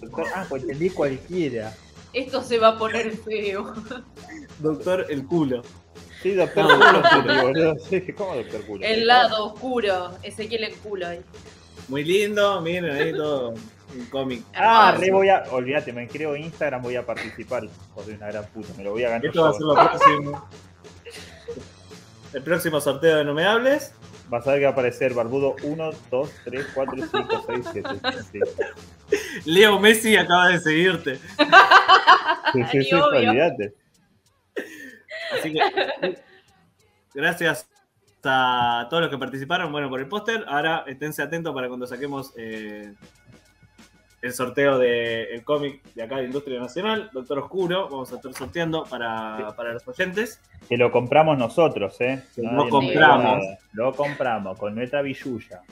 Doctor, ah, pues entendí cualquiera. Esto se va a poner feo. Doctor El Culo. Sí, doctor [laughs] No, culo, doctor. Sí, ¿cómo doctor culo? El lado oscuro. Ezequiel en culo ahí. Muy lindo, miren ahí todo. Un cómic. Ah, re voy a. Olvídate, me creo Instagram, voy a participar. Soy una gran puta, me lo voy a ganar. Esto va a ser lo próximo. El próximo sorteo de No Me Hables. Vas a ver que va a aparecer Barbudo 1, 2, 3, 4, 5, 6, 7. Sí, Leo Messi acaba de seguirte. sí, sí, sí, olvídate. Así que gracias a todos los que participaron bueno, por el póster. Ahora esténse atentos para cuando saquemos eh, el sorteo del cómic de acá de Industria Nacional, Doctor Oscuro. Vamos a estar sorteando para, para los oyentes. Que lo compramos nosotros, ¿eh? Que lo compramos. Lo compramos con nuestra billulla.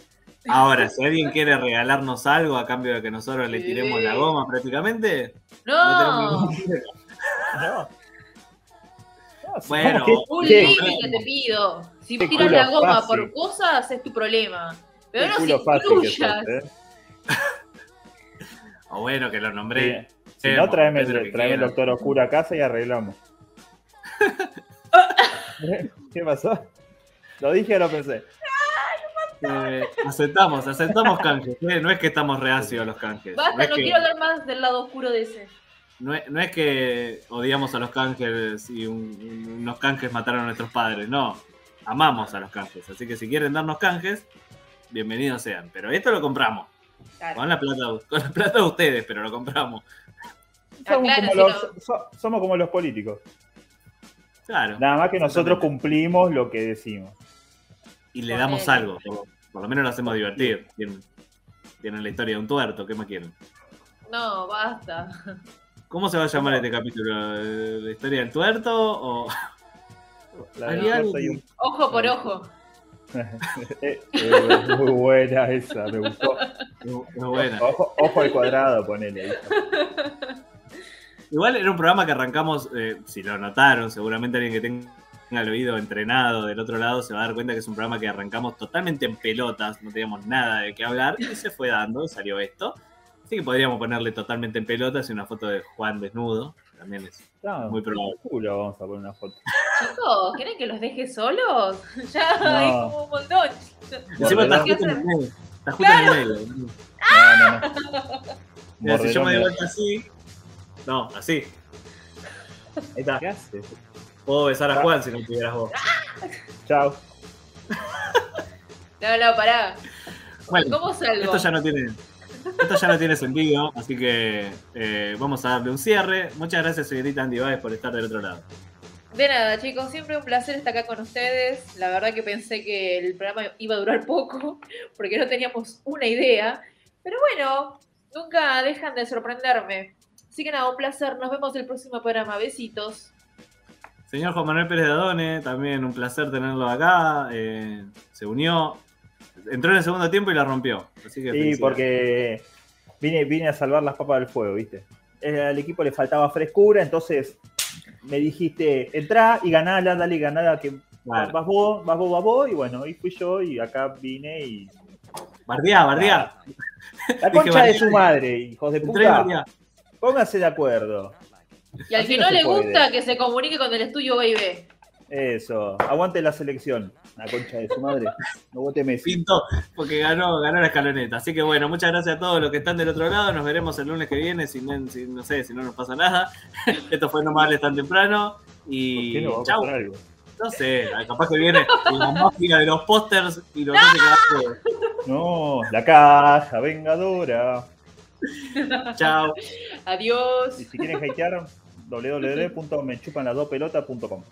Ahora, si alguien quiere regalarnos algo a cambio de que nosotros le tiremos la goma prácticamente, no No. tenemos ningún [laughs] No. No, Bueno, ¿cómo Un que- límite te pido. Si tiras la goma fácil. por cosas, es tu problema. Pero qué no si culo fácil que incluyas. sos, ¿eh? [laughs] O bueno, que lo nombré. Sí. Si no, tráeme, el- tráeme el doctor oscuro a casa y arreglamos. [laughs] ¿Qué pasó? ¿Lo dije o lo pensé? Eh, aceptamos, aceptamos canjes. ¿eh? No es que estamos reacios a los canjes. Basta, no, es no que, quiero hablar más del lado oscuro de ese. no es- no es que odiamos a los canjes y un- unos canjes mataron a nuestros padres. No, amamos a los canjes. Así que si quieren darnos canjes, bienvenidos sean. Pero esto lo compramos. Claro. Con la plata, con la plata de ustedes, pero lo compramos. Ah, Somos, claro, como si los, so- somos como los políticos. Claro. Nada más que nosotros cumplimos lo que decimos. Y le damos algo. Por, por lo menos lo hacemos divertir. Tienen, tienen la historia de un tuerto. ¿Qué más quieren? No, basta. ¿Cómo se va a llamar este capítulo? ¿La historia del tuerto? O... La [laughs] Ojo por ojo. [laughs] Eh, eh, muy buena esa, me gustó. Muy buena. Ojo, ojo al cuadrado, ponele. Igual era un programa que arrancamos, eh, si lo notaron, seguramente alguien que tenga el oído entrenado del otro lado se va a dar cuenta que es un programa que arrancamos totalmente en pelotas, no teníamos nada de qué hablar y se fue dando, salió esto. Así que podríamos ponerle totalmente en pelotas y una foto de Juan desnudo, también es No, muy probable. culo vamos a poner una foto. Chicos, ¿quieren que los deje solos? [laughs] Ya No. es como un montón. Encima está ¿qué justo en el medio. Está justo en el medio. No, no, no. Mira, si yo me doy vuelta así. No, así. Ahí está. ¿Qué haces? Puedo besar a Juan si no pudieras vos. Chao. No, no, pará. Bueno, ¿Cómo salgo? esto ya no tiene. Esto ya no tiene sentido, así que eh, vamos a darle un cierre. Muchas gracias, señorita Andy Baez, por estar del otro lado. De nada, chicos, siempre un placer estar acá con ustedes. La verdad que pensé que el programa iba a durar poco, porque no teníamos una idea. Pero bueno, nunca dejan de sorprenderme. Así que nada, un placer. Nos vemos el próximo programa. Besitos. Señor Juan Manuel Pérez de Adone, también un placer tenerlo acá. eh, se unió, entró en el segundo tiempo y la rompió. Así que Sí, felicidades. porque vine, vine a salvar las papas del fuego, ¿viste? eh, al equipo le faltaba frescura, entonces me dijiste, entrá y ganala, dale ganala, que Claro. vas vos, vas vos, vas vos, y bueno, ahí fui yo y acá vine y... Bardeá, bardeá. La concha de su madre, hijos de Entré y puta, bardeá. pónganse de acuerdo. Y al Así que no le puede. gusta, que se comunique con el estudio B&B. Eso, aguante la selección, la concha de su madre, no vote Messi. Pintó, porque ganó, ganó la escaloneta. Así que bueno, muchas gracias a todos los que están del otro lado. Nos veremos el lunes que viene, si, no- si- no sé, si no nos pasa nada. [laughs] Esto fue No Hables Tan Temprano. ¿Por Y qué no chau. algo? No sé, capaz que viene la máquina de los pósters y los hace quedar No, la caja vengadora. Chau. Adiós. Y si quieren hatear, www.mechupanlasdopelota.com.